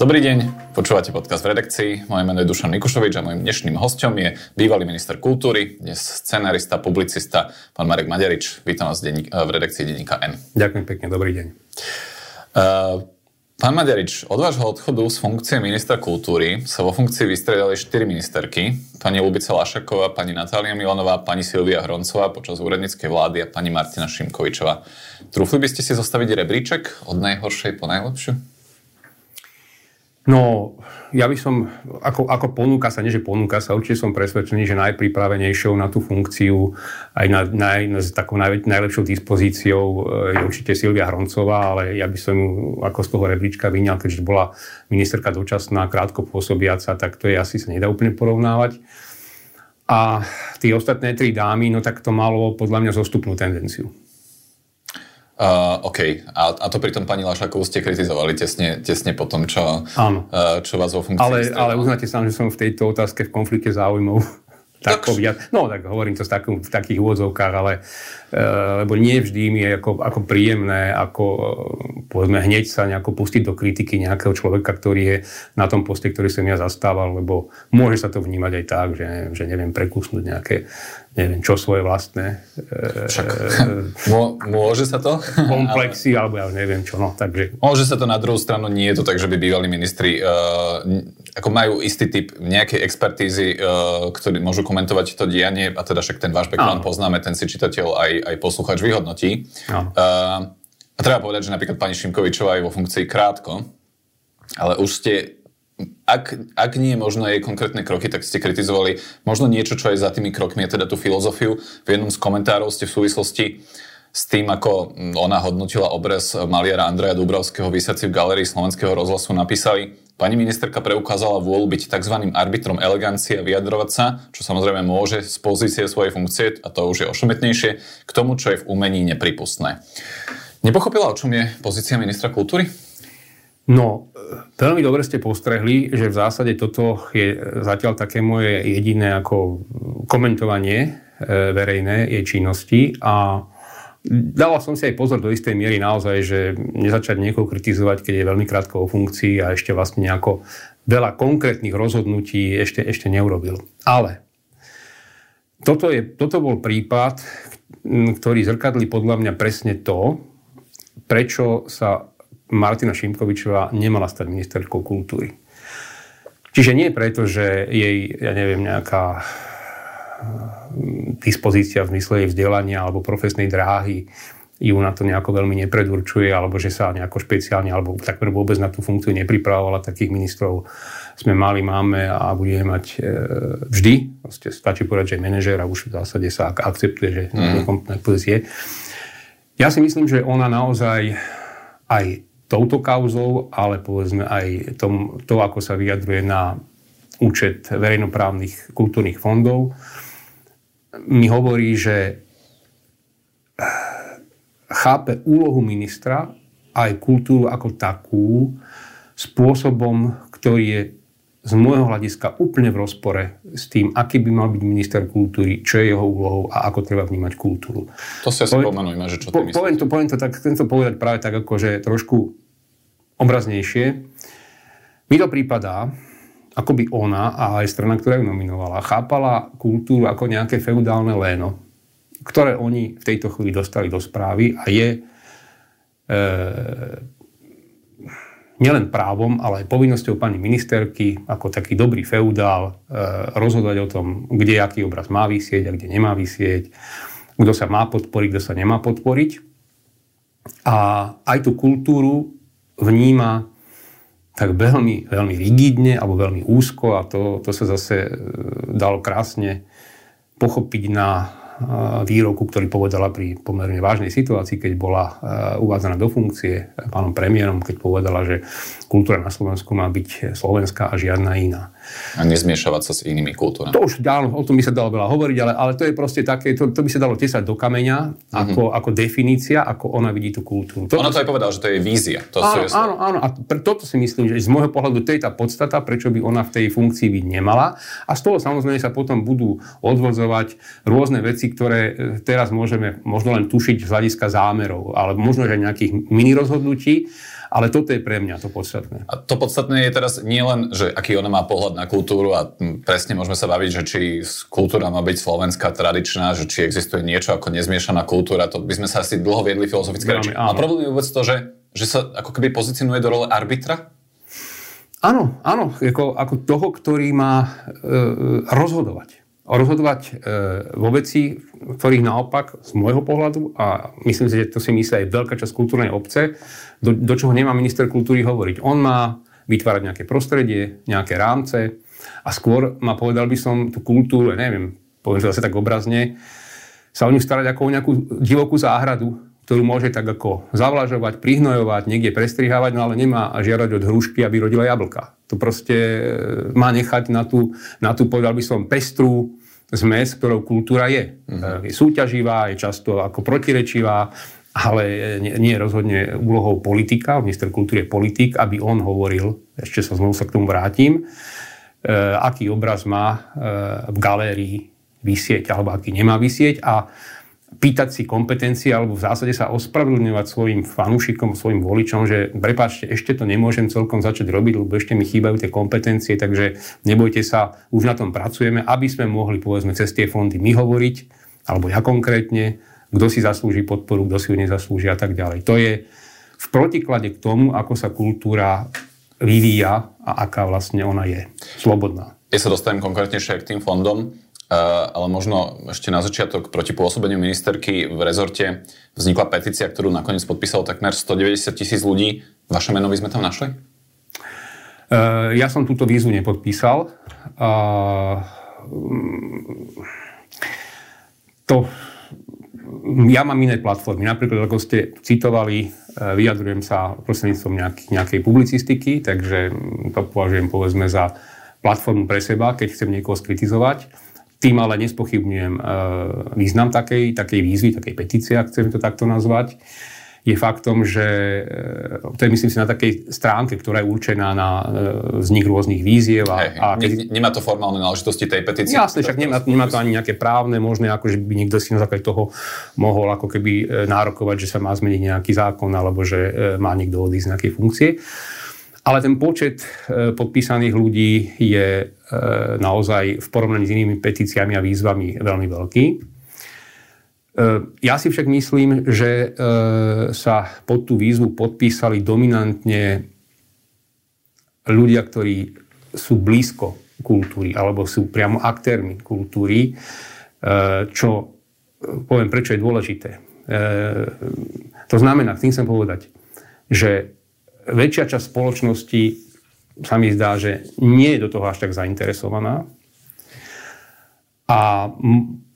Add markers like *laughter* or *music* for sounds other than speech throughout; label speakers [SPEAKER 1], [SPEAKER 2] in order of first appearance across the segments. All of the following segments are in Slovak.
[SPEAKER 1] Dobrý deň, počúvate podcast v redakcii. Moje meno je Dušan Mikušovič a mojim dnešným hostom je bývalý minister kultúry, dnes scenarista, publicista, pán Marek Maďarič. Vítam vás v, v redakcii denníka N.
[SPEAKER 2] Ďakujem pekne, dobrý deň.
[SPEAKER 1] Uh, pán Maďarič, od vášho odchodu z funkcie ministra kultúry sa vo funkcii vystriedali štyri ministerky. Pani Lubica Lašaková, pani Natália Milonová, pani Silvia Hroncová počas úradníckej vlády a pani Martina Šimkovičová. Trúfli by ste si zostaviť rebríček od najhoršej po najlepšiu?
[SPEAKER 2] No, ja by som, ako, ako ponúka sa, nie že ponúka sa, určite som presvedčený, že najpripravenejšou na tú funkciu, aj na, na, na s takou naj, najlepšou dispozíciou e, je určite Silvia Hroncová, ale ja by som ju ako z toho rebríčka vyňal, keďže bola ministerka dočasná, krátko pôsobiaca, tak to je asi sa nedá úplne porovnávať. A tie ostatné tri dámy, no tak to malo podľa mňa zostupnú tendenciu.
[SPEAKER 1] Uh, OK. A, a to pritom pani Lašakovú ste kritizovali tesne, tesne po tom, čo,
[SPEAKER 2] Áno.
[SPEAKER 1] Uh, čo vás vo funkcii
[SPEAKER 2] Ale, ale uznáte sám, že som v tejto otázke v konflikte záujmov. tak, tak povedať. No, tak hovorím to v, takom, v takých úvodzovkách, ale uh, lebo nie vždy mi je ako, ako príjemné, ako uh, povedzme hneď sa nejako pustiť do kritiky nejakého človeka, ktorý je na tom poste, ktorý som ja zastával, lebo môže sa to vnímať aj tak, že, že neviem prekusnúť nejaké neviem čo svoje vlastné
[SPEAKER 1] Však, e, môže sa to?
[SPEAKER 2] komplexy, ale... alebo ja neviem čo. No, takže...
[SPEAKER 1] Môže sa to na druhú stranu, nie je to tak, že by bývalí ministri uh, ako majú istý typ nejakej expertízy, uh, ktorí môžu komentovať to dianie a teda však ten váš background poznáme, ten si čitateľ aj, aj posluchač vyhodnotí. Uh, a treba povedať, že napríklad pani Šimkovičová je vo funkcii krátko, ale už ste ak, ak nie možno jej konkrétne kroky, tak ste kritizovali možno niečo, čo je za tými krokmi, je teda tú filozofiu. V jednom z komentárov ste v súvislosti s tým, ako ona hodnotila obraz maliara Andreja Dubrovského vysací v galerii Slovenského rozhlasu, napísali Pani ministerka preukázala vôľu byť tzv. arbitrom elegancie a vyjadrovať sa, čo samozrejme môže z pozície svojej funkcie, a to už je ošemetnejšie, k tomu, čo je v umení nepripustné. Nepochopila, o čom je pozícia ministra kultúry?
[SPEAKER 2] No, veľmi dobre ste postrehli, že v zásade toto je zatiaľ také moje jediné ako komentovanie e, verejné jej činnosti a Dával som si aj pozor do istej miery naozaj, že nezačať niekoho kritizovať, keď je veľmi krátko o funkcii a ešte vlastne nejako veľa konkrétnych rozhodnutí ešte, ešte neurobil. Ale toto, je, toto bol prípad, ktorý zrkadli podľa mňa presne to, prečo sa Martina Šimkovičová nemala stať ministerkou kultúry. Čiže nie preto, že jej, ja neviem, nejaká eh, dispozícia v zmysle jej vzdelania alebo profesnej dráhy ju na to nejako veľmi nepredurčuje, alebo že sa nejako špeciálne, alebo takmer vôbec na tú funkciu nepripravovala. Takých ministrov sme mali, máme a budeme mať e, vždy. Proste stačí povedať, že je manažer a už v zásade sa akceptuje, že mm. na pozície. Ja si myslím, že ona naozaj aj touto kauzou, ale povedzme aj tom, to, ako sa vyjadruje na účet verejnoprávnych kultúrnych fondov, mi hovorí, že chápe úlohu ministra aj kultúru ako takú spôsobom, ktorý je z môjho hľadiska úplne v rozpore s tým, aký by mal byť minister kultúry, čo je jeho úlohou a ako treba vnímať kultúru.
[SPEAKER 1] To si asi pomenujme, že čo ty myslíš.
[SPEAKER 2] Poviem to, poviem to tak, chcem to povedať práve tak, ako že trošku obraznejšie. Mi to prípadá, ako by ona a aj strana, ktorá ju nominovala, chápala kultúru ako nejaké feudálne léno, ktoré oni v tejto chvíli dostali do správy a je e, nielen právom, ale aj povinnosťou pani ministerky, ako taký dobrý feudál, e, rozhodovať o tom, kde aký obraz má vysieť a kde nemá vysieť, kto sa má podporiť, kto sa nemá podporiť. A aj tú kultúru vníma tak veľmi, veľmi rigidne alebo veľmi úzko a to, to sa zase e, dalo krásne pochopiť na výroku, ktorý povedala pri pomerne vážnej situácii, keď bola e, uvádzaná do funkcie pánom premiérom, keď povedala, že kultúra na Slovensku má byť slovenská a žiadna iná.
[SPEAKER 1] A nezmiešavať sa s inými kultúrami.
[SPEAKER 2] To už áno, o tom by sa dalo veľa hovoriť, ale, ale to je proste také, to, to by sa dalo tesať do kameňa mm-hmm. ako, ako definícia, ako ona vidí tú kultúru.
[SPEAKER 1] Toto ona to aj povedala, že to je vízia. To
[SPEAKER 2] áno, je áno, áno. A pre, toto si myslím, že z môjho pohľadu to je tá podstata, prečo by ona v tej funkcii byť nemala. A z toho samozrejme sa potom budú odvozovať rôzne veci, veci, ktoré e, teraz môžeme možno len tušiť z hľadiska zámerov, ale možno aj nejakých mini rozhodnutí, ale toto je pre mňa to podstatné.
[SPEAKER 1] A to podstatné je teraz nie len, že aký ona má pohľad na kultúru a presne môžeme sa baviť, že či kultúra má byť slovenská, tradičná, že či existuje niečo ako nezmiešaná kultúra, to by sme sa asi dlho viedli filozofické reči. A problém je vôbec to, že, že sa ako keby pozicionuje do role arbitra?
[SPEAKER 2] Áno, áno, ako, ako toho, ktorý má e, rozhodovať rozhodovať e, vo veci, ktorých naopak z môjho pohľadu, a myslím si, že to si myslí aj veľká časť kultúrnej obce, do, do čoho nemá minister kultúry hovoriť. On má vytvárať nejaké prostredie, nejaké rámce a skôr ma povedal by som tú kultúru, neviem, poviem to zase tak obrazne, sa o ňu starať ako o nejakú divokú záhradu, ktorú môže tak ako zavlažovať, prihnojovať, niekde prestrihávať, no ale nemá žiadať od hrušky, aby rodila jablka. To proste e, má nechať na tú, na tú povedal by som, pestrú zmes, ktorou kultúra je. Uh-huh. Je súťaživá, je často ako protirečivá, ale nie, nie je rozhodne úlohou politika, minister kultúry je politik, aby on hovoril, ešte sa znovu sa k tomu vrátim, e, aký obraz má e, v galérii vysieť alebo aký nemá vysieť a pýtať si kompetencie alebo v zásade sa ospravedlňovať svojim fanúšikom, svojim voličom, že prepáčte, ešte to nemôžem celkom začať robiť, lebo ešte mi chýbajú tie kompetencie, takže nebojte sa, už na tom pracujeme, aby sme mohli povedzme cez tie fondy my hovoriť, alebo ja konkrétne, kto si zaslúži podporu, kto si ju nezaslúži a tak ďalej. To je v protiklade k tomu, ako sa kultúra vyvíja a aká vlastne ona je. Slobodná.
[SPEAKER 1] Ja sa dostanem konkrétnejšie k tým fondom. Eh, ale možno ešte na začiatok proti pôsobeniu ministerky v rezorte vznikla petícia, ktorú nakoniec podpísalo takmer 190 tisíc ľudí. Vaše meno by sme tam našli?
[SPEAKER 2] Eh, ja som túto výzvu nepodpísal. To, ja mám iné platformy. Napríklad, ako ste citovali, eh, vyjadrujem sa prostredníctvom nejakej publicistiky, takže to považujem povedzme za platformu pre seba, keď chcem niekoho skritizovať. Tým ale nespochybňujem e, význam takej, takej výzvy, takej petície, ak chcem to takto nazvať. Je faktom, že e, to je myslím si na takej stránke, ktorá je určená na e, vznik rôznych víziev. A,
[SPEAKER 1] hey, a keď... Nemá to formálne náležitosti tej petície?
[SPEAKER 2] Jasne, však nemá, nemá to ani nejaké právne, možné, ako že by niekto si na základe toho mohol ako keby nárokovať, že sa má zmeniť nejaký zákon alebo že má niekto odísť z nejakej funkcie. Ale ten počet podpísaných ľudí je E, naozaj v porovnaní s inými petíciami a výzvami veľmi veľký. E, ja si však myslím, že e, sa pod tú výzvu podpísali dominantne ľudia, ktorí sú blízko kultúry alebo sú priamo aktérmi kultúry, čo poviem, prečo je dôležité. To znamená, tým chcem povedať, že väčšia časť spoločnosti sa mi zdá, že nie je do toho až tak zainteresovaná a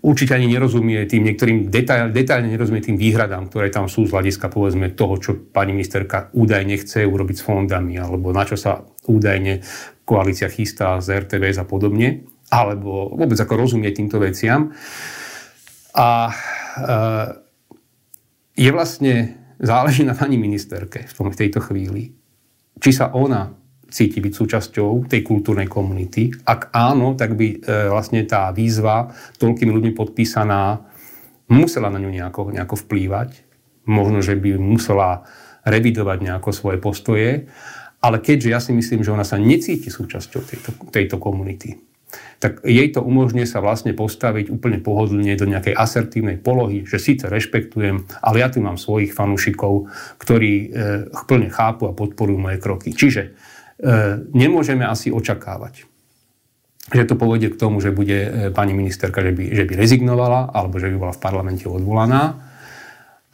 [SPEAKER 2] určite ani nerozumie tým niektorým detail, detailne nerozumie tým výhradám, ktoré tam sú z hľadiska povedzme toho, čo pani ministerka údajne chce urobiť s fondami, alebo na čo sa údajne koalícia chystá z RTVS a podobne, alebo vôbec ako rozumie týmto veciam. A e, je vlastne, záleží na pani ministerke v, tom, tejto chvíli, či sa ona cíti byť súčasťou tej kultúrnej komunity? Ak áno, tak by e, vlastne tá výzva toľkými ľuďmi podpísaná musela na ňu nejako, nejako vplývať. Možno, že by musela revidovať nejako svoje postoje. Ale keďže ja si myslím, že ona sa necíti súčasťou tejto, tejto komunity, tak jej to umožňuje sa vlastne postaviť úplne pohodlne do nejakej asertívnej polohy, že síce rešpektujem, ale ja tu mám svojich fanúšikov, ktorí e, plne chápu a podporujú moje kroky. Čiže E, nemôžeme asi očakávať, že to povedie k tomu, že bude e, pani ministerka, že by, že by rezignovala alebo že by bola v parlamente odvolaná.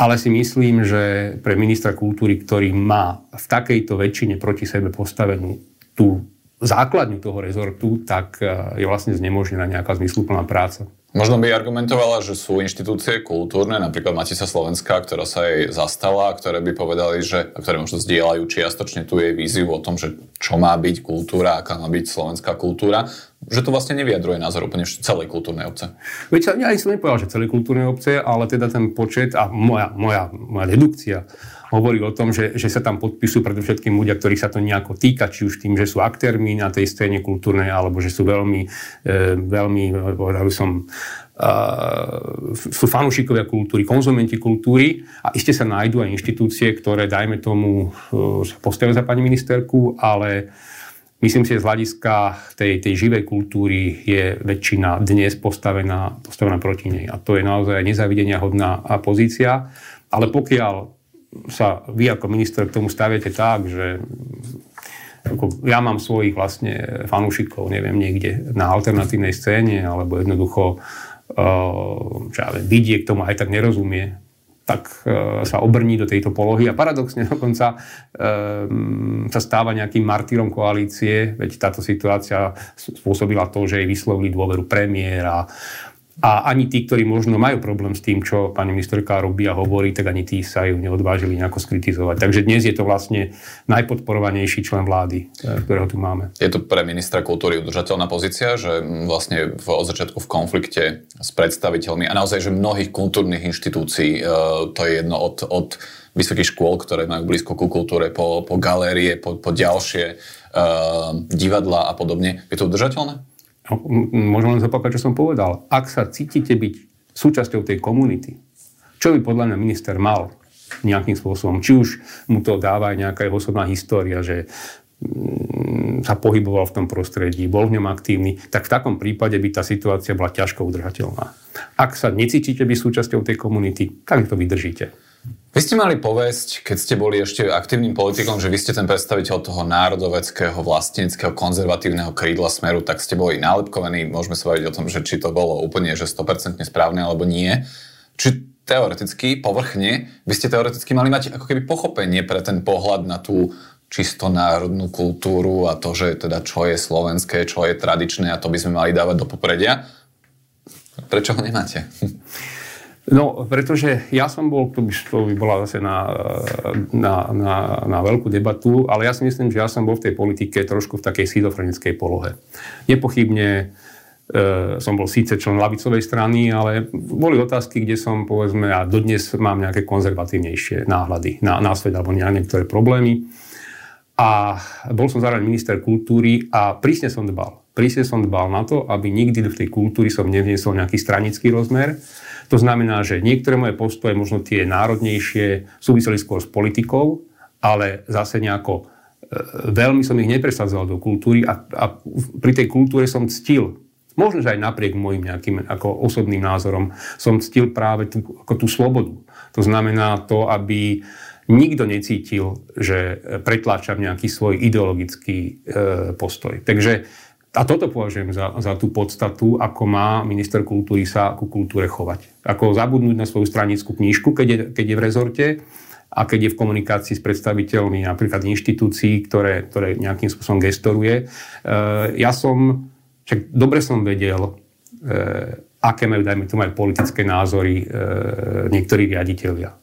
[SPEAKER 2] Ale si myslím, že pre ministra kultúry, ktorý má v takejto väčšine proti sebe postavenú tú základňu toho rezortu, tak e, je vlastne znemožnená nejaká zmysluplná práca.
[SPEAKER 1] Možno by argumentovala, že sú inštitúcie kultúrne, napríklad Matica Slovenská, ktorá sa jej zastala, ktoré by povedali, že, ktoré možno zdieľajú čiastočne tu jej víziu o tom, že čo má byť kultúra, aká má byť slovenská kultúra. že to vlastne nevyjadruje názor úplne celej kultúrnej obce.
[SPEAKER 2] Veď ja som nepovedal, že celej kultúrnej obce, ale teda ten počet a moja, moja, moja dedukcia hovorí o tom, že, že sa tam podpisujú predovšetkým ľudia, ktorých sa to nejako týka, či už tým, že sú aktérmi na tej scéne kultúrnej, alebo že sú veľmi, e, veľmi povedal by som, Uh, sú fanúšikovia kultúry, konzumenti kultúry a iste sa nájdú aj inštitúcie, ktoré, dajme tomu, uh, sa postavia za pani ministerku, ale myslím si, že z hľadiska tej, tej živej kultúry je väčšina dnes postavená, postavená proti nej. A to je naozaj nezavidenia hodná pozícia. Ale pokiaľ sa vy ako minister k tomu staviete tak, že ako ja mám svojich vlastne fanúšikov, neviem, niekde na alternatívnej scéne, alebo jednoducho čo ja viem, vidie k tomu aj tak nerozumie, tak e, sa obrní do tejto polohy a paradoxne *laughs* dokonca e, sa stáva nejakým martýrom koalície, veď táto situácia spôsobila to, že jej vyslovili dôveru premiéra, a ani tí, ktorí možno majú problém s tým, čo pani ministerka robí a hovorí, tak ani tí sa ju neodvážili nejako skritizovať. Takže dnes je to vlastne najpodporovanejší člen vlády, eh, ktorého tu máme.
[SPEAKER 1] Je to pre ministra kultúry udržateľná pozícia, že vlastne v, od začiatku v konflikte s predstaviteľmi a naozaj, že mnohých kultúrnych inštitúcií, eh, to je jedno od, od vysokých škôl, ktoré majú blízko ku kultúre, po, po galérie, po, po ďalšie uh, divadla a podobne. Je to udržateľné?
[SPEAKER 2] No, môžem len zopakovať, čo som povedal. Ak sa cítite byť súčasťou tej komunity, čo by podľa mňa minister mal nejakým spôsobom, či už mu to dáva aj nejaká jeho osobná história, že mm, sa pohyboval v tom prostredí, bol v ňom aktívny, tak v takom prípade by tá situácia bola ťažko udržateľná. Ak sa necítite byť súčasťou tej komunity, tak to vydržíte.
[SPEAKER 1] Vy ste mali povesť, keď ste boli ešte aktívnym politikom, že vy ste ten predstaviteľ toho národoveckého, vlastníckého, konzervatívneho krídla smeru, tak ste boli nálepkovaní. Môžeme sa baviť o tom, že či to bolo úplne že 100% správne alebo nie. Či teoreticky, povrchne, by ste teoreticky mali mať ako keby pochopenie pre ten pohľad na tú čisto národnú kultúru a to, že teda čo je slovenské, čo je tradičné a to by sme mali dávať do popredia. Prečo ho nemáte? *laughs*
[SPEAKER 2] No, pretože ja som bol, to by, to by bola zase na, na, na, na veľkú debatu, ale ja si myslím, že ja som bol v tej politike trošku v takej schizofrenickej polohe. Nepochybne e, som bol síce člen lavicovej strany, ale boli otázky, kde som, povedzme, a dodnes mám nejaké konzervatívnejšie náhľady na, na svet alebo na niektoré problémy. A bol som zároveň minister kultúry a prísne som dbal. Prísne som dbal na to, aby nikdy v tej kultúry som nevniesol nejaký stranický rozmer, to znamená, že niektoré moje postoje, možno tie národnejšie, súviseli skôr s politikou, ale zase nejako e, veľmi som ich nepresadzoval do kultúry a, a pri tej kultúre som ctil možno, že aj napriek môjim nejakým ako osobným názorom, som ctil práve tú, ako tú slobodu. To znamená to, aby nikto necítil, že pretláčam nejaký svoj ideologický e, postoj. Takže a toto považujem za, za tú podstatu, ako má minister kultúry sa ku kultúre chovať. Ako zabudnúť na svoju stranickú knížku, keď je, keď je v rezorte a keď je v komunikácii s predstaviteľmi napríklad inštitúcií, ktoré, ktoré nejakým spôsobom gestoruje. E, ja som, však dobre som vedel, e, aké majú, dajme tomu aj politické názory e, niektorí riaditeľia.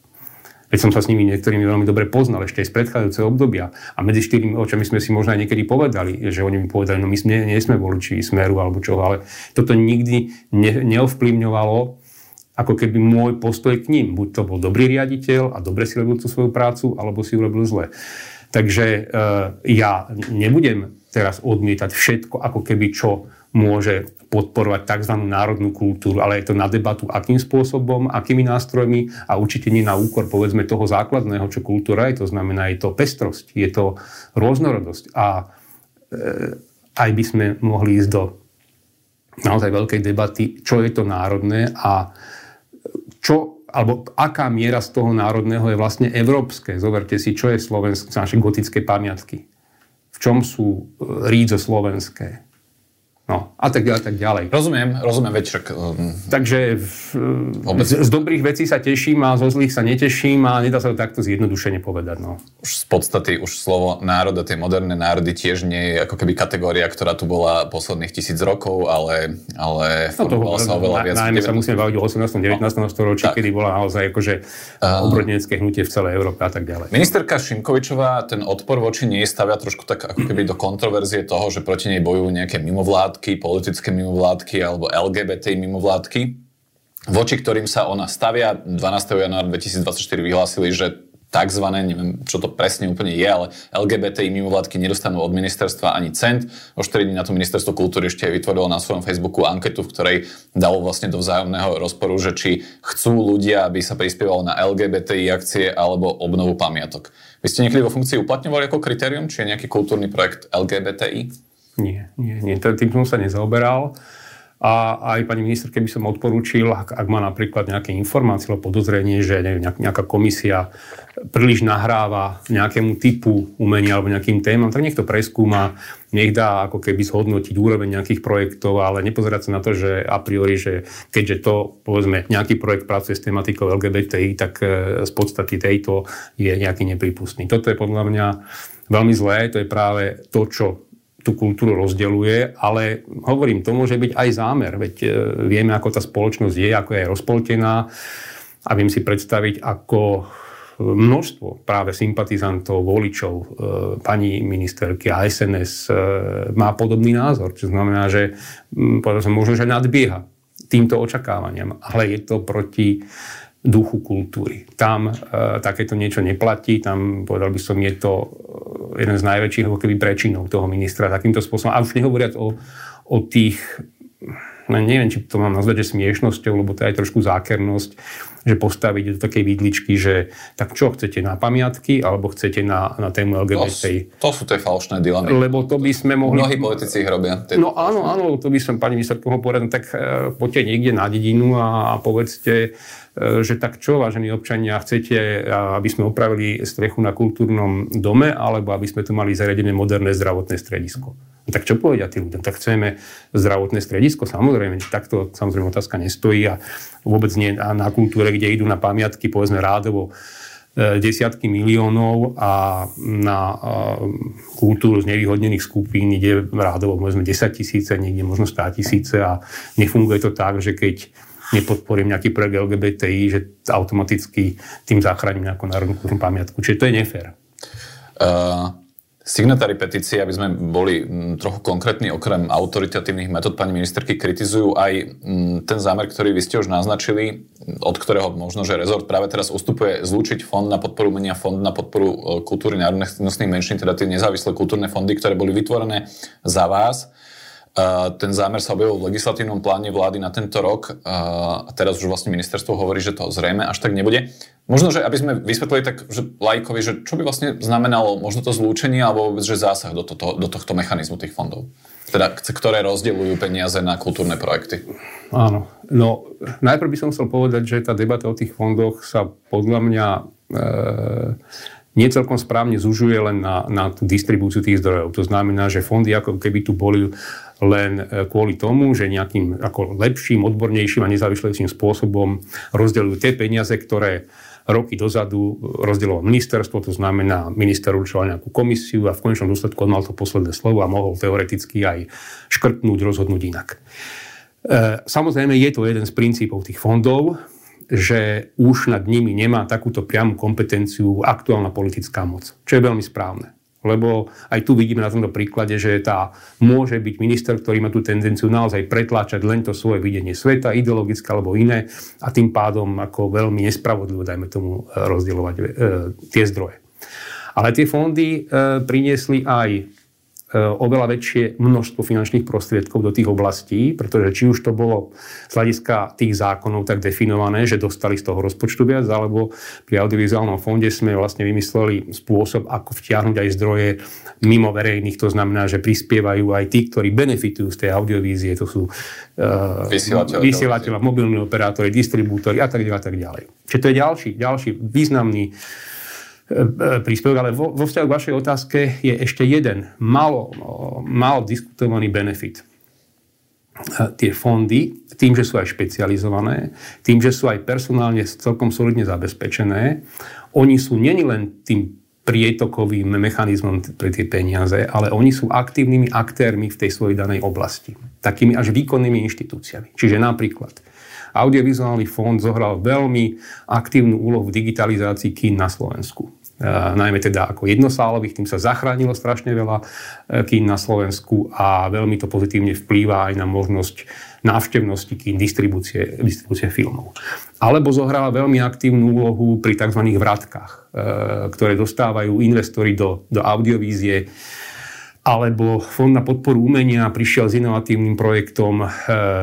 [SPEAKER 2] Veď som sa s nimi niektorými veľmi dobre poznal ešte aj z predchádzajúceho obdobia. A medzi štyrmi očami sme si možno aj niekedy povedali, že oni mi povedali, no my sme, nie sme voliči smeru alebo čo, ale toto nikdy ne, neovplyvňovalo ako keby môj postoj k ním. Buď to bol dobrý riaditeľ a dobre si robil tú svoju prácu, alebo si urobil zle. Takže e, ja nebudem teraz odmietať všetko, ako keby čo môže podporovať tzv. národnú kultúru, ale je to na debatu, akým spôsobom, akými nástrojmi a určite nie na úkor, povedzme, toho základného, čo kultúra je. To znamená, je to pestrosť, je to rôznorodosť. A e, aj by sme mohli ísť do naozaj veľkej debaty, čo je to národné a čo, alebo aká miera z toho národného je vlastne európske. Zoberte si, čo je slovenské, naše gotické pamiatky. V čom sú e, rídzo slovenské No, a tak ďalej, tak ďalej.
[SPEAKER 1] Rozumiem, rozumiem, veď však... Um,
[SPEAKER 2] Takže v, z, z dobrých vecí sa teším a zo zlých sa neteším a nedá sa to takto zjednodušene povedať. No.
[SPEAKER 1] Už z podstaty, už slovo národ a tie moderné národy tiež nie je ako keby kategória, ktorá tu bola posledných tisíc rokov, ale, ale
[SPEAKER 2] no to, sa oveľa viac. Najmä sa musíme baviť o 18. 19. No, storočí, tak. kedy bola naozaj akože uh, obrodnecké hnutie v celej Európe a tak ďalej.
[SPEAKER 1] Ministerka Šimkovičová ten odpor voči nej stavia trošku tak ako keby do kontroverzie toho, že proti nej bojujú nejaké mimovládky mimovládky, politické mimovládky alebo LGBT mimovládky, voči ktorým sa ona stavia. 12. januára 2024 vyhlásili, že takzvané, neviem, čo to presne úplne je, ale LGBTI mimovládky nedostanú od ministerstva ani cent. O 4 dní na to ministerstvo kultúry ešte vytvorilo na svojom Facebooku anketu, v ktorej dalo vlastne do vzájomného rozporu, že či chcú ľudia, aby sa prispievalo na LGBTI akcie alebo obnovu pamiatok. Vy ste niekedy vo funkcii uplatňovali ako kritérium, či je nejaký kultúrny projekt LGBTI?
[SPEAKER 2] Nie, nie, nie. Tým som sa nezaoberal. A aj pani ministerke by som odporúčil, ak, ak má napríklad nejaké informácie alebo podozrenie, že nejaká komisia príliš nahráva nejakému typu umenia alebo nejakým témam, tak nech to preskúma, nech dá ako keby zhodnotiť úroveň nejakých projektov, ale nepozerať sa na to, že a priori, že keďže to, povedzme, nejaký projekt pracuje s tematikou LGBTI, tak e, z podstaty tejto je nejaký nepripustný. Toto je podľa mňa veľmi zlé, to je práve to, čo tú kultúru rozdeľuje, ale hovorím, to môže byť aj zámer, veď e, vieme, ako tá spoločnosť je, ako je rozpoltená a viem si predstaviť, ako množstvo práve sympatizantov, voličov e, pani ministerky a SNS e, má podobný názor, čo znamená, že povedal som, možno, že nadbieha týmto očakávaniam, ale je to proti duchu kultúry. Tam e, takéto niečo neplatí, tam povedal by som, je to jeden z najväčších keby prečinov toho ministra takýmto spôsobom. A už nehovoriac o, o tých no neviem, či to mám nazvať, že smiešnosťou, lebo to je aj trošku zákernosť, že postaviť do takej vidličky, že tak čo, chcete na pamiatky, alebo chcete na, na tému LGBT.
[SPEAKER 1] To, to sú tie falošné dilemy.
[SPEAKER 2] Lebo to by sme mohli...
[SPEAKER 1] Mnohí politici ich robia.
[SPEAKER 2] No áno, áno, to by som pani ministerku mohol povedať, no tak uh, poďte niekde na dedinu a, a povedzte, uh, že tak čo, vážení občania, chcete, aby sme opravili strechu na kultúrnom dome, alebo aby sme tu mali zariadené moderné zdravotné stredisko. No tak čo povedia tí ľudia? Tak chceme zdravotné stredisko? Samozrejme, takto samozrejme otázka nestojí a vôbec nie na kultúre, kde idú na pamiatky, povedzme rádovo e, desiatky miliónov a na e, kultúru z nevyhodnených skupín ide rádovo povedzme 10 tisíce, niekde možno 100 tisíce a nefunguje to tak, že keď nepodporím nejaký projekt LGBTI, že automaticky tým zachránim nejakú národnú pamiatku. Čiže to je nefér.
[SPEAKER 1] Uh, Signatári petície, aby sme boli mm, trochu konkrétni, okrem autoritatívnych metód pani ministerky, kritizujú aj mm, ten zámer, ktorý vy ste už naznačili, od ktorého možno, že rezort práve teraz ustupuje zlúčiť fond na podporu umenia, fond na podporu e, kultúry národných menšín, teda tie nezávislé kultúrne fondy, ktoré boli vytvorené za vás ten zámer sa objavil v legislatívnom pláne vlády na tento rok a teraz už vlastne ministerstvo hovorí, že to zrejme až tak nebude. Možno, že aby sme vysvetlili tak, že lajkovi, že čo by vlastne znamenalo možno to zlúčenie alebo vôbec, že zásah do, toto, do tohto mechanizmu tých fondov. Teda, ktoré rozdeľujú peniaze na kultúrne projekty.
[SPEAKER 2] Áno. No, najprv by som chcel povedať, že tá debata o tých fondoch sa podľa mňa e, nie správne zužuje len na, na tú distribúciu tých zdrojov. To znamená, že fondy ako keby tu boli len e, kvôli tomu, že nejakým ako lepším, odbornejším a nezávislejším spôsobom rozdeľujú tie peniaze, ktoré roky dozadu rozdeľovalo ministerstvo, to znamená, minister určoval nejakú komisiu a v konečnom dôsledku on mal to posledné slovo a mohol teoreticky aj škrtnúť, rozhodnúť inak. E, samozrejme, je to jeden z princípov tých fondov, že už nad nimi nemá takúto priamu kompetenciu aktuálna politická moc, čo je veľmi správne. Lebo aj tu vidíme na tomto príklade, že tá môže byť minister, ktorý má tú tendenciu naozaj pretláčať len to svoje videnie sveta, ideologické alebo iné a tým pádom ako veľmi nespravodlivo, dajme tomu, e, rozdielovať e, tie zdroje. Ale tie fondy e, priniesli aj oveľa väčšie množstvo finančných prostriedkov do tých oblastí, pretože či už to bolo z hľadiska tých zákonov tak definované, že dostali z toho rozpočtu viac, alebo pri audiovizuálnom fonde sme vlastne vymysleli spôsob, ako vtiahnuť aj zdroje mimo verejných, to znamená, že prispievajú aj tí, ktorí benefitujú z tej audiovízie, to sú uh, vysielateľa, mobilní operátori, distribútori a tak ďalej. A tak ďalej. Čiže to je ďalší, ďalší významný príspevok, ale vo, vo vzťahu k vašej otázke je ešte jeden malo, malo diskutovaný benefit. Tie fondy, tým, že sú aj špecializované, tým, že sú aj personálne celkom solidne zabezpečené, oni sú není len tým prietokovým mechanizmom pre tie peniaze, ale oni sú aktívnymi aktérmi v tej svojej danej oblasti. Takými až výkonnými inštitúciami. Čiže napríklad Audiovizuálny fond zohral veľmi aktívnu úlohu v digitalizácii kín na Slovensku najmä teda ako jednosálových, tým sa zachránilo strašne veľa kín na Slovensku a veľmi to pozitívne vplýva aj na možnosť návštevnosti kín, distribúcie, distribúcie filmov. Alebo zohráva veľmi aktívnu úlohu pri tzv. vratkách, ktoré dostávajú investori do, do audiovízie, alebo Fond na podporu umenia prišiel s inovatívnym projektom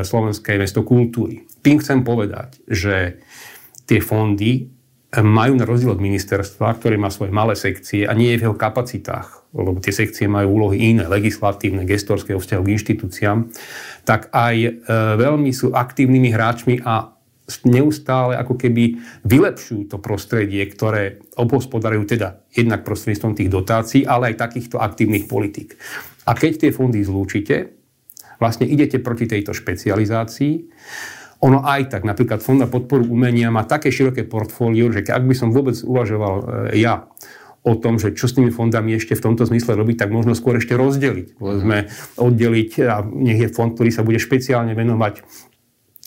[SPEAKER 2] Slovenské mesto kultúry. Tým chcem povedať, že tie fondy majú na rozdiel od ministerstva, ktoré má svoje malé sekcie a nie je v jeho kapacitách, lebo tie sekcie majú úlohy iné, legislatívne, gestorské vzťahu k inštitúciám, tak aj e, veľmi sú aktívnymi hráčmi a neustále ako keby vylepšujú to prostredie, ktoré obhospodarujú teda jednak prostredníctvom tých dotácií, ale aj takýchto aktívnych politik. A keď tie fondy zlúčite, vlastne idete proti tejto špecializácii, ono aj tak, napríklad Fond na podporu umenia má také široké portfólio, že ak by som vôbec uvažoval e, ja o tom, že čo s tými fondami ešte v tomto zmysle robiť, tak možno skôr ešte rozdeliť. Povedzme, oddeliť a nech je fond, ktorý sa bude špeciálne venovať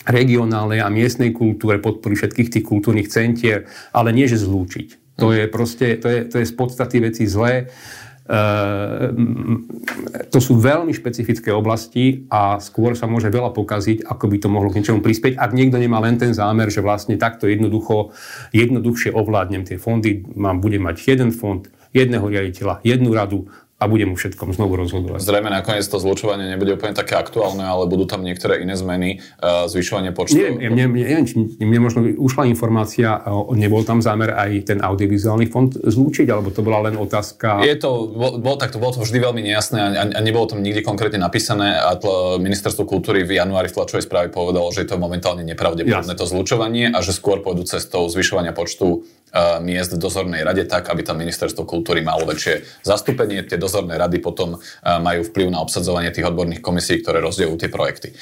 [SPEAKER 2] regionálnej a miestnej kultúre, podpory všetkých tých kultúrnych centier, ale nie, že zlúčiť. To je proste, to je, to je z podstaty veci zlé. Ehm, to sú veľmi špecifické oblasti a skôr sa môže veľa pokaziť, ako by to mohlo k niečomu prispieť, ak niekto nemá len ten zámer, že vlastne takto jednoducho, jednoduchšie ovládnem tie fondy, mám, budem mať jeden fond, jedného riaditeľa, jednu radu, a bude mu všetkom znovu rozhodovať.
[SPEAKER 1] Zrejme nakoniec to zlučovanie nebude úplne také aktuálne, ale budú tam niektoré iné zmeny, uh, zvyšovanie počtu.
[SPEAKER 2] Nie, mne, mne, mne, mne možno ušla informácia, nebol tam zámer aj ten audiovizuálny fond zlúčiť, alebo to bola len otázka...
[SPEAKER 1] Je to, bol, bol, tak to bolo to vždy veľmi nejasné a, a nebolo tam nikdy konkrétne napísané a tl, ministerstvo kultúry v januári v tlačovej správe povedalo, že je to momentálne nepravdepodobné to zlučovanie a že skôr pôjdu cestou zvyšovania počtu uh, miest v dozornej rade tak, aby tam ministerstvo kultúry malo väčšie zastúpenie. Tie dozorné rady potom e, majú vplyv na obsadzovanie tých odborných komisí, ktoré rozdeľujú tie projekty. E,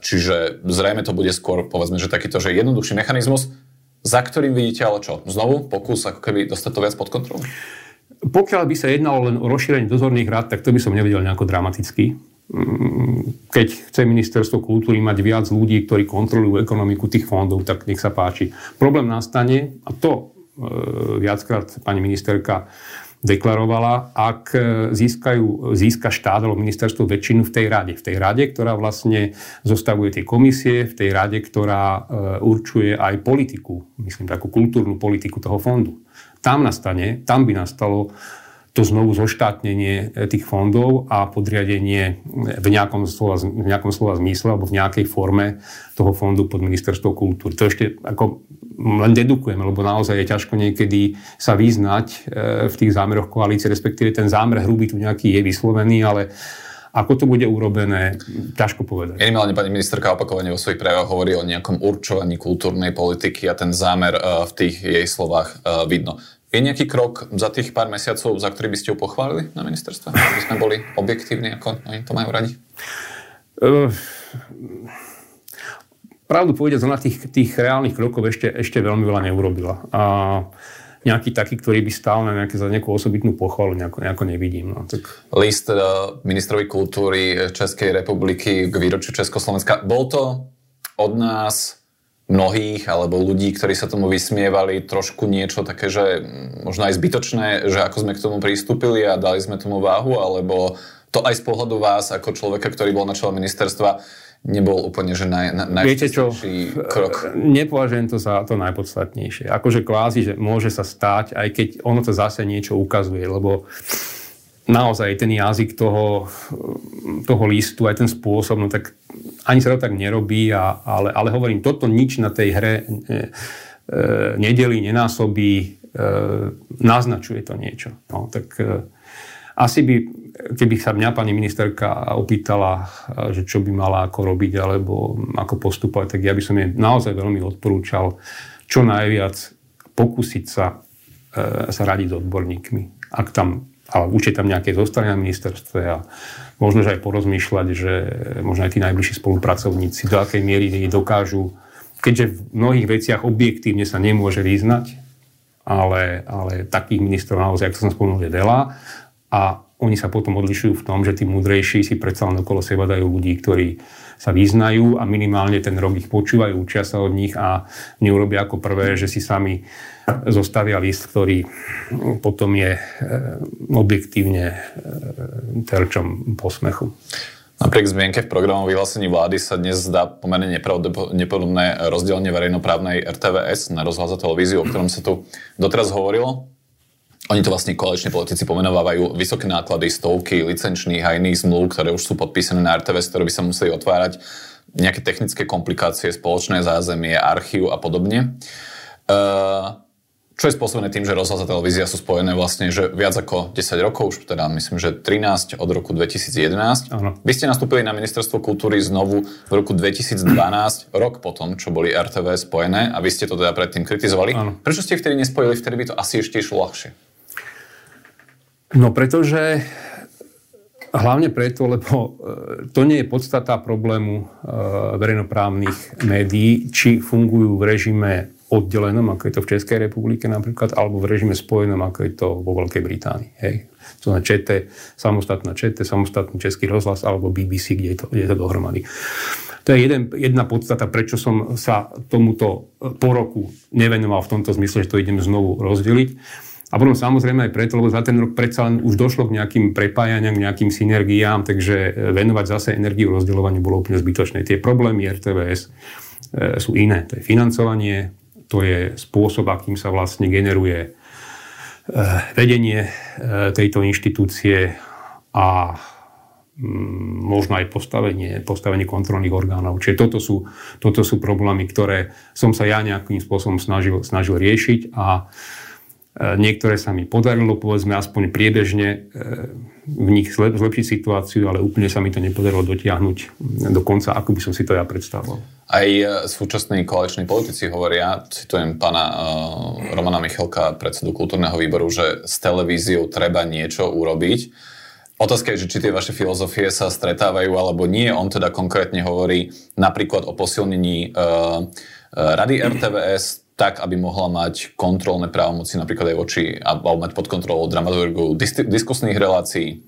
[SPEAKER 1] čiže zrejme to bude skôr, povedzme, že takýto, že jednoduchší mechanizmus, za ktorým vidíte ale čo? Znovu pokus ako keby dostať to viac pod kontrolu?
[SPEAKER 2] Pokiaľ by sa jednalo len o rozšírenie dozorných rád, tak to by som nevedel nejako dramaticky. Mm, keď chce ministerstvo kultúry mať viac ľudí, ktorí kontrolujú ekonomiku tých fondov, tak nech sa páči. Problém nastane, a to e, viackrát pani ministerka deklarovala, ak e, získajú, získa štát alebo ministerstvo väčšinu v tej rade. V tej rade, ktorá vlastne zostavuje tie komisie, v tej rade, ktorá e, určuje aj politiku, myslím takú kultúrnu politiku toho fondu. Tam nastane, tam by nastalo to znovu zoštátnenie e, tých fondov a podriadenie v nejakom slova, v nejakom slova zmysle alebo v nejakej forme toho fondu pod ministerstvo kultúry. To ešte ako len dedukujeme, lebo naozaj je ťažko niekedy sa vyznať e, v tých zámeroch koalície, respektíve ten zámer hrubý tu nejaký je vyslovený, ale ako to bude urobené, ťažko povedať.
[SPEAKER 1] Minimálne pani ministerka opakovane vo svojich prejavoch hovorí o nejakom určovaní kultúrnej politiky a ten zámer e, v tých jej slovách e, vidno. Je nejaký krok za tých pár mesiacov, za ktorý by ste ju pochválili na ministerstve? Aby sme boli objektívni, ako oni to majú radi? Uh,
[SPEAKER 2] pravdu povedať, ona tých, tých reálnych krokov ešte, ešte veľmi veľa neurobila. A nejaký taký, ktorý by stál na nejaké, za nejakú osobitnú pochvalu, nejako, nejako nevidím. No, tak...
[SPEAKER 1] List uh, ministrovi kultúry Českej republiky k výročiu Československa. Bol to od nás mnohých alebo ľudí, ktorí sa tomu vysmievali, trošku niečo také, že možno aj zbytočné, že ako sme k tomu pristúpili a dali sme tomu váhu, alebo to aj z pohľadu vás ako človeka, ktorý bol na čele ministerstva, nebol úplne že naj, naj, Viete čo, krok.
[SPEAKER 2] Nepovažujem to za to najpodstatnejšie. Akože kvázi, že môže sa stať, aj keď ono to zase niečo ukazuje, lebo naozaj ten jazyk toho, toho listu, aj ten spôsob, no tak ani sa to tak nerobí, a, ale, ale hovorím, toto nič na tej hre e, e, nedeli, nenásobí, e, naznačuje to niečo. No, tak e, asi by, keby sa mňa pani ministerka opýtala, že čo by mala ako robiť alebo ako postupovať, tak ja by som jej naozaj veľmi odporúčal čo najviac pokúsiť sa, e, sa radiť s odborníkmi. Ak tam, ale určite tam nejaké zostane na ministerstve a možno, že aj porozmýšľať, že možno aj tí najbližší spolupracovníci do akej miery dokážu, keďže v mnohých veciach objektívne sa nemôže vyznať, ale, ale takých ministrov naozaj, ako som spomenul, je veľa a oni sa potom odlišujú v tom, že tí múdrejší si predsa len okolo seba dajú ľudí, ktorí sa vyznajú a minimálne ten rok ich počúvajú, učia sa od nich a neurobia ako prvé, že si sami zostavia list, ktorý potom je e, objektívne e, terčom posmechu.
[SPEAKER 1] Napriek zmienke v programovom vyhlásení vlády sa dnes zdá pomerne nepodobné rozdelenie verejnoprávnej RTVS na rozhľad a televíziu, o ktorom sa tu doteraz hovorilo. Oni to vlastne koaliční politici pomenovávajú vysoké náklady, stovky licenčných a iných zmluv, ktoré už sú podpísané na RTVS, ktoré by sa museli otvárať, nejaké technické komplikácie, spoločné zázemie, archív a podobne. Uh, čo je spôsobené tým, že rozhlas a televízia sú spojené vlastne, že viac ako 10 rokov, už teda myslím, že 13 od roku 2011. Ano. Vy ste nastúpili na ministerstvo kultúry znovu v roku 2012, rok potom, čo boli RTV spojené a vy ste to teda predtým kritizovali. Ano. Prečo ste ich vtedy nespojili? Vtedy by to asi ešte išlo ľahšie.
[SPEAKER 2] No pretože Hlavne preto, lebo e, to nie je podstata problému e, verejnoprávnych médií, či fungujú v režime oddelenom, ako je to v Českej republike napríklad, alebo v režime spojenom, ako je to vo Veľkej Británii. Hej. To na ČT, samostatná ČT, samostatný Český rozhlas alebo BBC, kde je to, kde je to dohromady. To je jeden, jedna podstata, prečo som sa tomuto po roku nevenoval v tomto zmysle, že to idem znovu rozdeliť. A potom samozrejme aj preto, lebo za ten rok predsa len už došlo k nejakým prepájaniam, nejakým synergiám, takže venovať zase energiu rozdeľovaniu bolo úplne zbytočné. Tie problémy RTVS e, sú iné. To je financovanie, to je spôsob, akým sa vlastne generuje eh, vedenie tejto inštitúcie a mm, možno aj postavenie, postavenie kontrolných orgánov. Čiže toto sú, toto sú problémy, ktoré som sa ja nejakým spôsobom snažil, snažil riešiť a niektoré sa mi podarilo, povedzme, aspoň priebežne v nich zlepšiť situáciu, ale úplne sa mi to nepodarilo dotiahnuť do konca, ako by som si to ja predstavoval.
[SPEAKER 1] Aj e, súčasní koaliční politici hovoria, citujem pána Romana Michalka, predsedu kultúrneho výboru, že s televíziou treba niečo urobiť. Otázka je, že či tie vaše filozofie sa stretávajú alebo nie. On teda konkrétne hovorí napríklad o posilnení uh, rady RTVS, tak, aby mohla mať kontrolné právomoci napríklad aj voči, alebo mať pod kontrolou dramaturgu dis- diskusných relácií.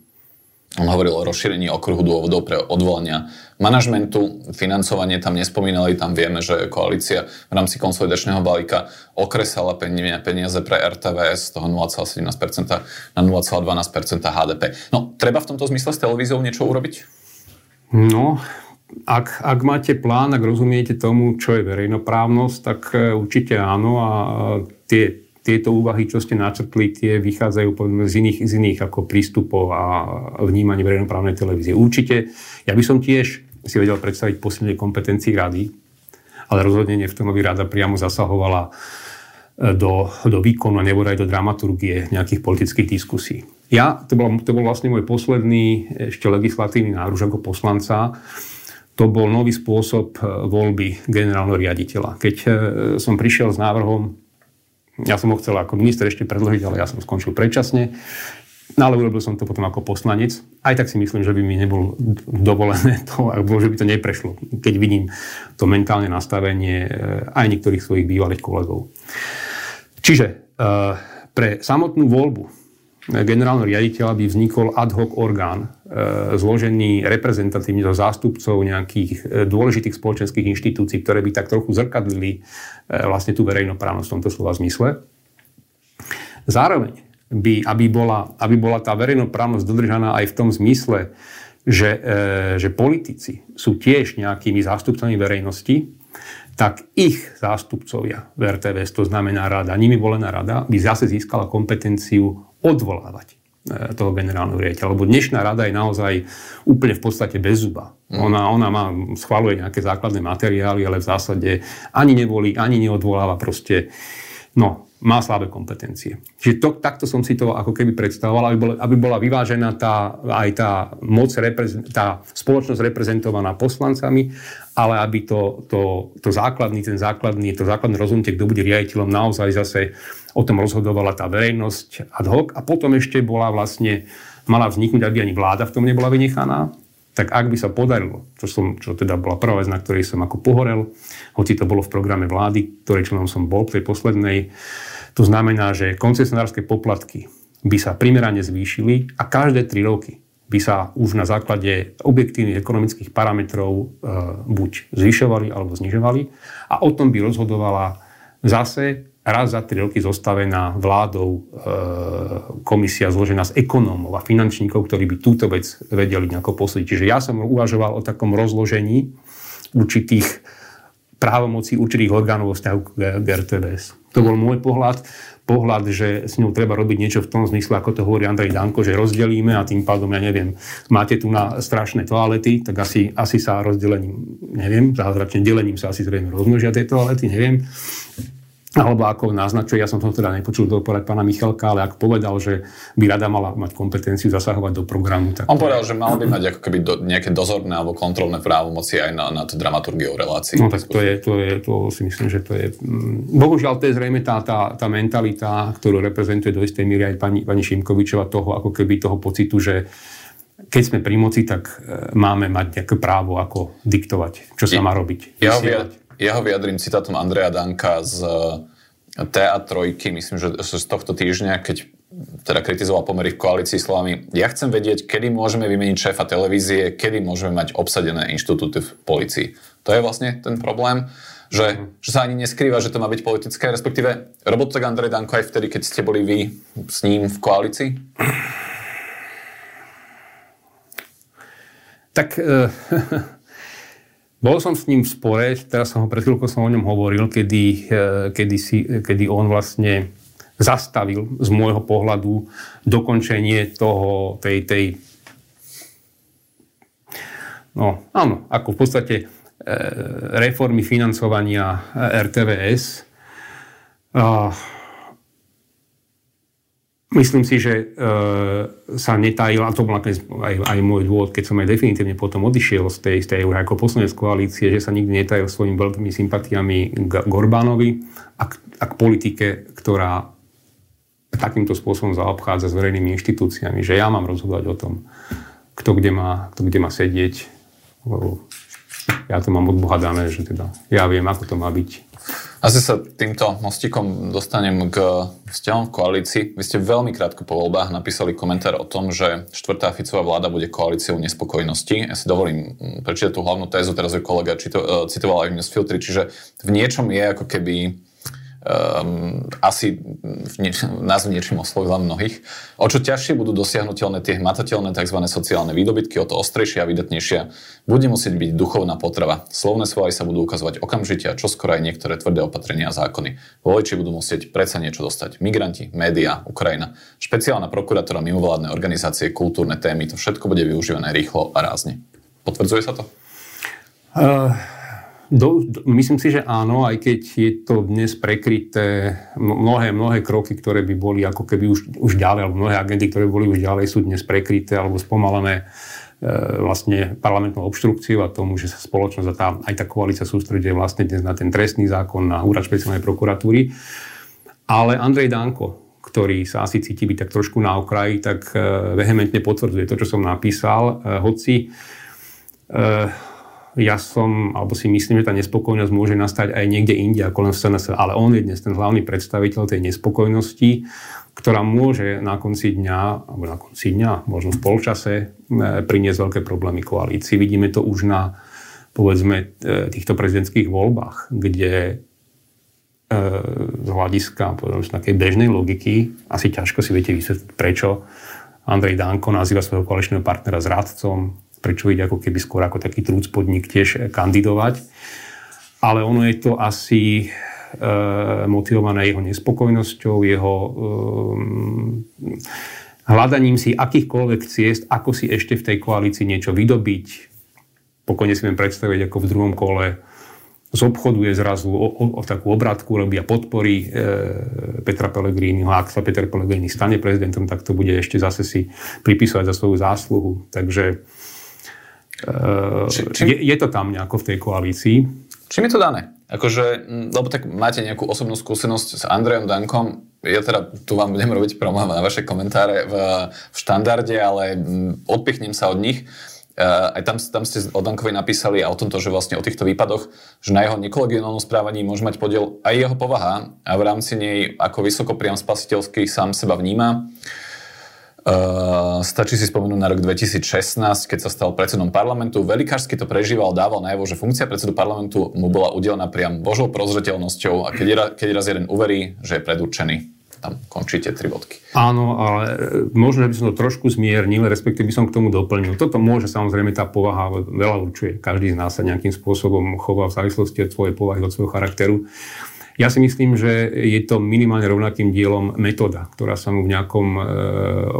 [SPEAKER 1] On hovoril o rozšírení okruhu dôvodov pre odvolania manažmentu, financovanie tam nespomínali, tam vieme, že koalícia v rámci konsolidačného balíka okresala peniaze pre RTVS z toho 0,17% na 0,12% HDP. No, treba v tomto zmysle s televíziou niečo urobiť?
[SPEAKER 2] No, ak, ak máte plán, ak rozumiete tomu, čo je verejnoprávnosť, tak e, určite áno a tie, tieto úvahy, čo ste načrtli, tie vychádzajú z iných, z iných ako prístupov a vnímanie verejnoprávnej televízie. Určite, ja by som tiež si vedel predstaviť posilnenie kompetencií rady, ale rozhodne nie v tom, aby rada priamo zasahovala e, do, do výkonu a nebodaj do dramaturgie nejakých politických diskusí. Ja, to bol, to bol vlastne môj posledný ešte legislatívny náruž ako poslanca, to bol nový spôsob e, voľby generálneho riaditeľa. Keď e, som prišiel s návrhom, ja som ho chcel ako minister ešte predložiť, ale ja som skončil predčasne, No ale urobil som to potom ako poslanec. Aj tak si myslím, že by mi nebolo dovolené to, alebo že by to neprešlo, keď vidím to mentálne nastavenie e, aj niektorých svojich bývalých kolegov. Čiže pre samotnú voľbu generálneho riaditeľa by vznikol ad hoc orgán zložený reprezentatívne do zástupcov nejakých e, dôležitých spoločenských inštitúcií, ktoré by tak trochu zrkadlili e, vlastne tú verejnoprávnosť v tomto slova zmysle. Zároveň by, aby bola, aby bola tá verejnoprávnosť dodržaná aj v tom zmysle, že, že politici sú tiež nejakými zástupcami verejnosti, tak ich zástupcovia v RTVS, to znamená rada, nimi volená rada, by zase získala kompetenciu odvolávať e, toho generálneho riaditeľa. Lebo dnešná rada je naozaj úplne v podstate bez zuba. Mm. Ona, ona má, schvaluje nejaké základné materiály, ale v zásade ani nevolí, ani neodvoláva proste. No, má slabé kompetencie. Čiže to, takto som si to ako keby predstavoval, aby bola, aby bola vyvážená tá, aj tá moc, tá spoločnosť reprezentovaná poslancami, ale aby to, to, to základný, ten základný, to základné rozhodnutie, kto bude riaditeľom, naozaj zase o tom rozhodovala tá verejnosť ad hoc a potom ešte bola vlastne, mala vzniknúť, aby ani vláda v tom nebola vynechaná, tak ak by sa podarilo, čo, som, čo teda bola prvá vec, na ktorej som ako pohorel, hoci to bolo v programe vlády, ktorej členom som bol, tej poslednej, to znamená, že koncesionárske poplatky by sa primerane zvýšili a každé 3 roky by sa už na základe objektívnych ekonomických parametrov e, buď zvyšovali alebo znižovali. A o tom by rozhodovala zase raz za tri roky zostavená vládou e, komisia zložená z ekonómov a finančníkov, ktorí by túto vec vedeli nejako posúdiť. Čiže ja som uvažoval o takom rozložení určitých právomocí určitých orgánov vo vzťahu k RTVS. To bol môj pohľad pohľad, že s ňou treba robiť niečo v tom zmysle, ako to hovorí Andrej Danko, že rozdelíme a tým pádom, ja neviem, máte tu na strašné toalety, tak asi, asi sa rozdelením, neviem, zázračne delením sa asi zrejme rozmnožia tie toalety, neviem alebo ako naznačuje, ja som to teda nepočul do povedať pána Michalka, ale ak povedal, že by rada mala mať kompetenciu zasahovať do programu. Tak
[SPEAKER 1] On povedal, že mal by mať ako keby do, nejaké dozorné alebo kontrolné právomoci aj na, na tú dramaturgiu relácií.
[SPEAKER 2] No tak to je, to je, to si myslím, že to je... Mm, bohužiaľ, to je zrejme tá, tá, tá mentalita, ktorú reprezentuje do istej míry aj pani, pani Šimkovičova, toho ako keby toho pocitu, že keď sme pri moci, tak e, máme mať nejaké právo ako diktovať, čo sa má robiť.
[SPEAKER 1] Ja, ja ho vyjadrím citátom Andreja Danka z eh, TA3, myslím, že z tohto týždňa, keď teda kritizoval pomery v koalícii slovami, ja chcem vedieť, kedy môžeme vymeniť šéfa televízie, kedy môžeme mať obsadené inštitúty v policii. To je vlastne ten problém, že, mm. že sa ani neskrýva, že to má byť politické, respektíve robot tak Andrej Danko aj vtedy, keď ste boli vy s ním v koalícii?
[SPEAKER 2] Tak uh, *laughs* Bol som s ním v spore, teraz som ho pred chvíľkou som o ňom hovoril, kedy, eh, kedy, si, kedy on vlastne zastavil z môjho pohľadu dokončenie toho, tej, tej no áno, ako v podstate e, reformy financovania RTVS. A, Myslím si, že e, sa netajil, a to bol aj, aj môj dôvod, keď som aj definitívne potom odišiel z tej, z tej ako poslanec koalície, že sa nikdy netajil svojimi veľkými sympatiami k, k Orbánovi a k, a k politike, ktorá takýmto spôsobom zaobchádza s verejnými inštitúciami, že ja mám rozhodovať o tom, kto kde má, kto kde má sedieť. Ja to mám od Boha dané, že teda ja viem, ako to má byť.
[SPEAKER 1] Asi sa týmto mostikom dostanem k vzťahom v koalícii. Vy ste veľmi krátko po voľbách napísali komentár o tom, že štvrtá Ficová vláda bude koalíciou nespokojnosti. Ja si dovolím prečítať tú hlavnú tézu, teraz ju kolega e, citoval aj v Newsfiltri, čiže v niečom je ako keby um, asi nie, nás niečím oslovila mnohých. O čo ťažšie budú dosiahnutelné tie hmatateľné tzv. sociálne výdobytky, o to ostrejšia a vydatnejšia bude musieť byť duchovná potrava. Slovné svoj sa budú ukazovať okamžite a čoskoro aj niektoré tvrdé opatrenia a zákony. Voliči budú musieť predsa niečo dostať. Migranti, médiá, Ukrajina, špeciálna prokurátora, mimovládne organizácie, kultúrne témy, to všetko bude využívané rýchlo a rázne. Potvrdzuje sa to?
[SPEAKER 2] Uh... Do, do, myslím si, že áno, aj keď je to dnes prekryté, mnohé, mnohé kroky, ktoré by boli ako keby už, už ďalej, alebo mnohé agendy, ktoré boli už ďalej, sú dnes prekryté alebo spomalené e, vlastne parlamentnou obštrukciou a tomu, že sa spoločnosť a tá, aj tá koalícia sústreduje vlastne dnes na ten trestný zákon, na úrad špeciálnej prokuratúry. Ale Andrej Danko, ktorý sa asi cíti byť tak trošku na okraji, tak e, vehementne potvrdzuje to, čo som napísal. E, hoci e, ja som, alebo si myslím, že tá nespokojnosť môže nastať aj niekde inde ako len v SNS, ale on je dnes ten hlavný predstaviteľ tej nespokojnosti, ktorá môže na konci dňa, alebo na konci dňa, možno v polčase, e, priniesť veľké problémy koalícii. Vidíme to už na, povedzme, e, týchto prezidentských voľbách, kde e, z hľadiska povedzme, z takej bežnej logiky asi ťažko si viete vysvetliť, prečo Andrej Danko nazýva svojho koaličného partnera zradcom, prečo ide ako keby skôr ako taký trúc podnik tiež kandidovať. Ale ono je to asi e, motivované jeho nespokojnosťou, jeho e, hľadaním si akýchkoľvek ciest, ako si ešte v tej koalícii niečo vydobiť. Pokojne si viem predstaviť, ako v druhom kole zobchoduje zrazu o, o, o takú obratku, robia podpory e, Petra Pellegriniho. Ak sa Peter Pellegrini stane prezidentom, tak to bude ešte zase si pripisovať za svoju zásluhu. Takže či, či... Je, je to tam nejako v tej koalícii.
[SPEAKER 1] Čím je to dané? Akože, lebo tak máte nejakú osobnú skúsenosť s Andrejom Dankom. Ja teda tu vám budem robiť problém na vaše komentáre v, v štandarde, ale odpichnem sa od nich. Uh, aj tam, tam ste o Dankovi napísali a o tomto, že vlastne o týchto výpadoch, že na jeho nekolegionálnom správaní môže mať podiel aj jeho povaha a v rámci nej ako vysoko priam spasiteľský sám seba vníma. Uh, stačí si spomenúť na rok 2016, keď sa stal predsedom parlamentu. Velikársky to prežíval, dával najavo, že funkcia predsedu parlamentu mu bola udelená priam božou prozreteľnosťou a keď, keď raz jeden uverí, že je predurčený, tam končíte tri bodky.
[SPEAKER 2] Áno, ale e, možno, že by som to trošku zmiernil, respektíve by som k tomu doplnil. Toto môže samozrejme tá povaha veľa určuje. Každý z nás sa nejakým spôsobom chová v závislosti od svojej povahy, od svojho charakteru. Ja si myslím, že je to minimálne rovnakým dielom metóda, ktorá sa mu v nejakom e,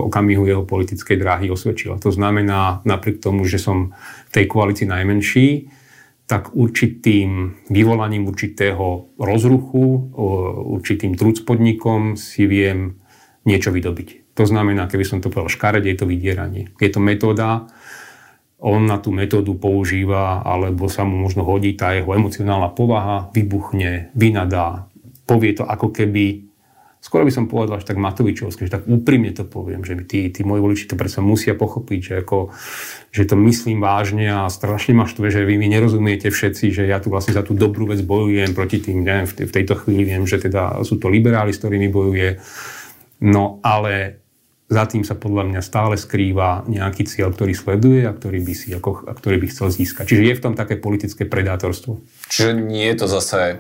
[SPEAKER 2] okamihu jeho politickej dráhy osvedčila. To znamená, napriek tomu, že som v tej koalícii najmenší, tak určitým vyvolaním určitého rozruchu, určitým trúcpodnikom si viem niečo vydobiť. To znamená, keby som to povedal škaredie, je to vydieranie. Je to metóda, on na tú metódu používa, alebo sa mu možno hodí tá jeho emocionálna povaha, vybuchne, vynadá, povie to ako keby, skoro by som povedal až tak Matovičovské, že tak úprimne to poviem, že tí, tí moji voliči to predsa musia pochopiť, že, ako, že to myslím vážne a strašne ma štve, že vy mi nerozumiete všetci, že ja tu vlastne za tú dobrú vec bojujem proti tým, neviem, v tejto chvíli viem, že teda sú to liberáli, s ktorými bojuje, no ale za tým sa podľa mňa stále skrýva nejaký cieľ, ktorý sleduje a ktorý by, si, ako, a ktorý by chcel získať. Čiže je v tom také politické predátorstvo.
[SPEAKER 1] Čiže nie je to zase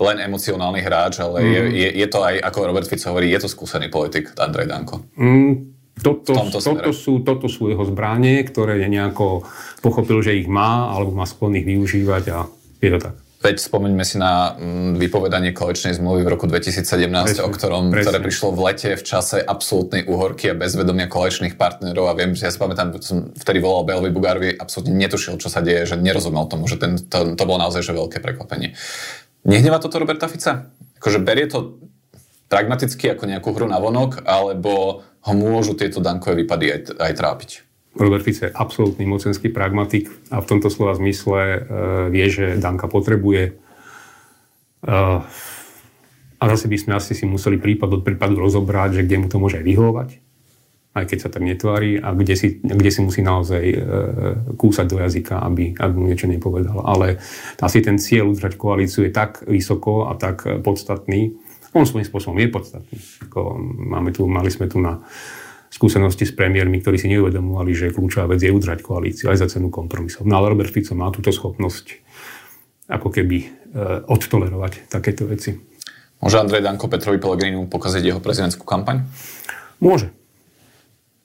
[SPEAKER 1] len emocionálny hráč, ale mm. je, je, je to aj, ako Robert Fico hovorí, je to skúsený politik, Andrej Danko.
[SPEAKER 2] Mm, toto, toto, sú, toto sú jeho zbranie, ktoré nejako pochopil, že ich má, alebo má sklon ich využívať a je to tak.
[SPEAKER 1] Veď spomeňme si na mm, vypovedanie koaličnej zmluvy v roku 2017, presne, o ktorom, presne. ktoré prišlo v lete v čase absolútnej uhorky a bezvedomia koaličných partnerov a viem, že ja si pamätám, som vtedy volal Belovi Bugárovi, absolútne netušil, čo sa deje, že nerozumel tomu, že ten, to, to bolo naozaj že veľké prekvapenie. Nehneva toto Roberta Fica? Akože berie to pragmaticky ako nejakú hru na vonok, alebo ho môžu tieto dankové výpady aj, aj trápiť?
[SPEAKER 2] Robert Fico je absolútny mocenský pragmatik a v tomto slova zmysle uh, vie, že Danka potrebuje. Uh, a zase by sme asi si museli prípad od prípadu rozobrať, že kde mu to môže vyhovovať, aj keď sa tak netvári, a kde si, kde si musí naozaj uh, kúsať do jazyka, aby, aby mu niečo nepovedal. Ale asi ten cieľ udržať koalíciu je tak vysoko a tak podstatný, on svojím spôsobom je podstatný. Ako máme tu, mali sme tu na skúsenosti s premiérmi, ktorí si neuvedomovali, že kľúčová vec je udržať koalíciu aj za cenu kompromisov. No ale Robert Fico má túto schopnosť ako keby e, odtolerovať takéto veci.
[SPEAKER 1] Môže Andrej Danko Petrovi Pellegrinu pokaziť jeho prezidentskú kampaň?
[SPEAKER 2] Môže.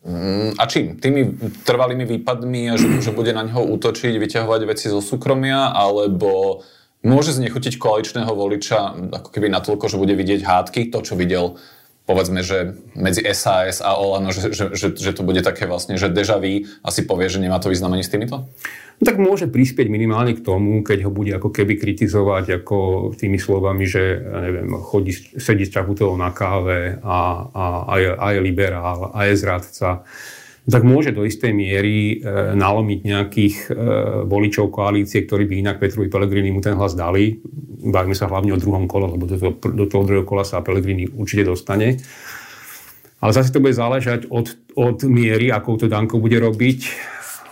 [SPEAKER 1] Mm, a čím? Tými trvalými výpadmi že, že bude na neho útočiť, vyťahovať veci zo súkromia, alebo môže znechutiť koaličného voliča ako keby natoľko, že bude vidieť hádky, to, čo videl povedzme, že medzi SAS a Olano, že, že, že, že to bude také vlastne, že deja vu asi povie, že nemá to významenie s týmito?
[SPEAKER 2] No tak môže prispieť minimálne k tomu, keď ho bude ako keby kritizovať ako tými slovami, že neviem, chodí, sedí s Čaputovou na káve a, a, a, je, a je liberál, a je zradca tak môže do istej miery e, nalomiť nejakých e, voličov koalície, ktorí by inak Petrovi Pelegrini mu ten hlas dali. Bavíme sa hlavne o druhom kole, lebo do toho, do toho druhého kola sa Pelegrini určite dostane. Ale zase to bude záležať od, od miery, akou to Danko bude robiť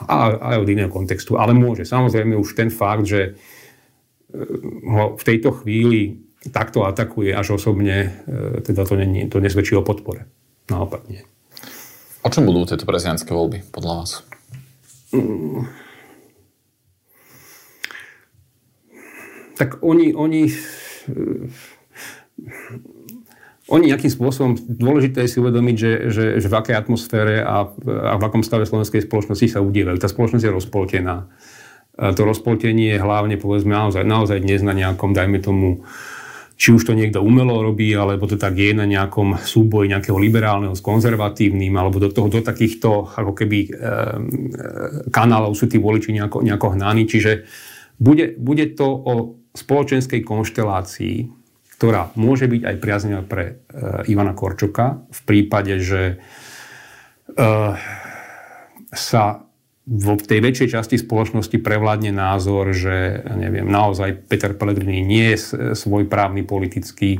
[SPEAKER 2] a aj od iného kontextu. Ale môže. Samozrejme už ten fakt, že e, ho v tejto chvíli takto atakuje až osobne, e, teda to, nie, to nesvedčí o podpore. Naopak nie.
[SPEAKER 1] O čom budú tieto prezidentské voľby, podľa vás? Mm.
[SPEAKER 2] Tak oni, oni, oni nejakým spôsobom, dôležité je si uvedomiť, že, že, že v akej atmosfére a, a v akom stave slovenskej spoločnosti sa udievajú. Tá spoločnosť je rozpoltená. To rozpoltenie je hlavne, povedzme, naozaj, naozaj dnes na nejakom, dajme tomu, či už to niekto umelo robí, alebo to tak je na nejakom súboji nejakého liberálneho s konzervatívnym, alebo do, toho, do takýchto ako keby e, kanálov sú tí voliči nejako, nejako hnaní. Čiže bude, bude to o spoločenskej konštelácii, ktorá môže byť aj priaznivá pre e, Ivana Korčoka v prípade, že e, sa v tej väčšej časti spoločnosti prevládne názor, že neviem, naozaj Peter Pellegrini nie je svoj právny politický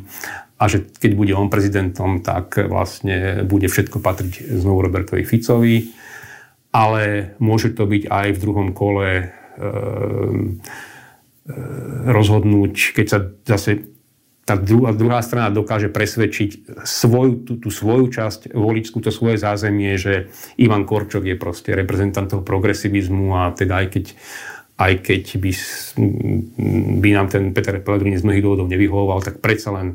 [SPEAKER 2] a že keď bude on prezidentom, tak vlastne bude všetko patriť znovu Robertovi Ficovi. Ale môže to byť aj v druhom kole e, rozhodnúť, keď sa zase tá druhá, druhá strana dokáže presvedčiť svoju, tú, tú svoju časť voličskú, to svoje zázemie, že Ivan Korčok je proste reprezentant toho progresivizmu a teda aj keď, aj keď by, by nám ten Peter Pellegrini z mnohých dôvodov nevyhovoval, tak predsa len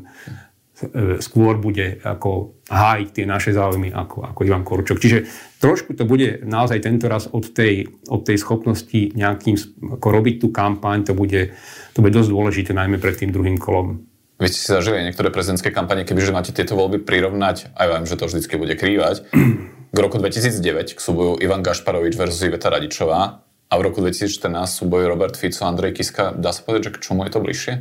[SPEAKER 2] e, skôr bude ako hájiť tie naše záujmy ako, ako Ivan Korčok. Čiže trošku to bude naozaj tento raz od tej, od tej schopnosti nejakým ako robiť tú kampaň, to bude, to bude dosť dôležité najmä pred tým druhým kolom.
[SPEAKER 1] Vy ste si zažili niektoré prezidentské kampane, kebyže máte tieto voľby prirovnať, aj vám, že to vždycky bude krývať, *clears throat* k roku 2009 k súboju Ivan Gašparovič versus Iveta Radičová a v roku 2014 súboj Robert Fico a Andrej Kiska. Dá sa povedať, že k čomu je to bližšie?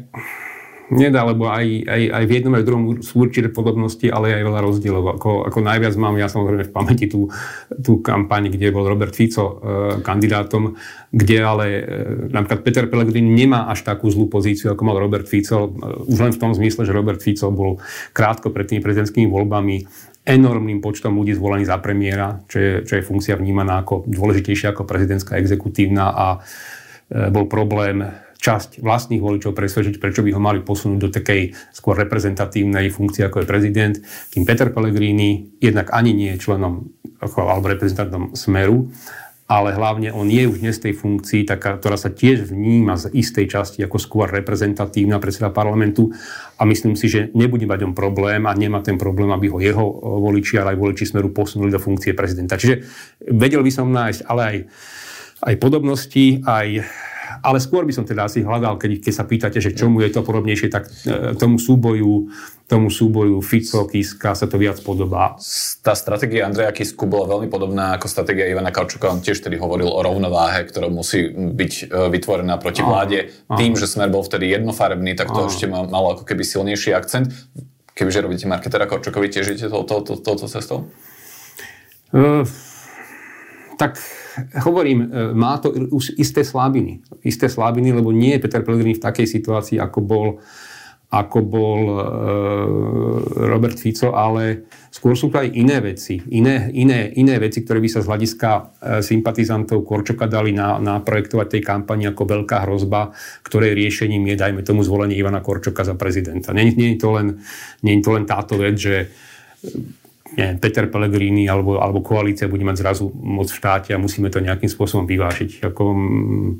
[SPEAKER 2] Nedá, lebo aj, aj, aj v jednom aj v druhom sú určité podobnosti, ale aj veľa rozdielov. Ako, ako najviac mám ja samozrejme v pamäti tú, tú kampaň, kde bol Robert Fico e, kandidátom, kde ale e, napríklad Peter Pellegrini nemá až takú zlú pozíciu, ako mal Robert Fico. E, už len v tom zmysle, že Robert Fico bol krátko pred tými prezidentskými voľbami enormným počtom ľudí zvolený za premiéra, čo je, čo je funkcia vnímaná ako dôležitejšia ako prezidentská exekutívna a e, bol problém časť vlastných voličov presvedčiť, prečo by ho mali posunúť do takej skôr reprezentatívnej funkcie, ako je prezident. Kým Peter Pellegrini jednak ani nie je členom alebo reprezentantom Smeru, ale hlavne on je už dnes tej funkcii, taká, ktorá sa tiež vníma z istej časti ako skôr reprezentatívna predseda parlamentu a myslím si, že nebude mať on problém a nemá ten problém, aby ho jeho voliči, ale aj voliči Smeru posunuli do funkcie prezidenta. Čiže vedel by som nájsť ale aj, aj podobnosti, aj ale skôr by som teda asi hľadal, keď, keď sa pýtate, že čomu je to podobnejšie, tak e, tomu súboju, tomu súboju Fico, Kiska sa to viac podobá.
[SPEAKER 1] Tá stratégia Andreja Kisku bola veľmi podobná ako stratégia Ivana Kaučuka. On tiež tedy hovoril o rovnováhe, ktorá musí byť e, vytvorená proti vláde. Tým, že Smer bol vtedy jednofarebný, tak to ešte malo ako keby silnejší akcent. Kebyže robíte marketera Kaučukovi, tiež idete touto to, to, to, cestou? Uh,
[SPEAKER 2] tak hovorím, e, má to už isté slabiny. Isté slabiny, lebo nie je Peter Pellegrini v takej situácii, ako bol, ako bol e, Robert Fico, ale skôr sú to aj iné veci. Iné, iné, iné veci, ktoré by sa z hľadiska e, sympatizantov Korčoka dali na, naprojektovať tej kampani ako veľká hrozba, ktorej riešením je, dajme tomu, zvolenie Ivana Korčoka za prezidenta. Nie, nie, je, to len, nie je to len táto vec, že neviem, Peter Pellegrini alebo, alebo koalícia bude mať zrazu moc v štáte a musíme to nejakým spôsobom vyvážiť. Ako, mm,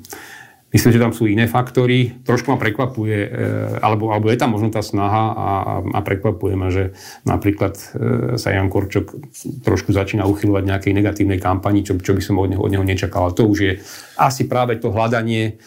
[SPEAKER 2] myslím, že tam sú iné faktory. Trošku ma prekvapuje, e, alebo, alebo je tam možno tá snaha a, a prekvapuje ma, že napríklad e, sa Jan Korčok trošku začína uchylovať nejakej negatívnej kampani, čo, čo by som od neho, od neho nečakal. To už je asi práve to hľadanie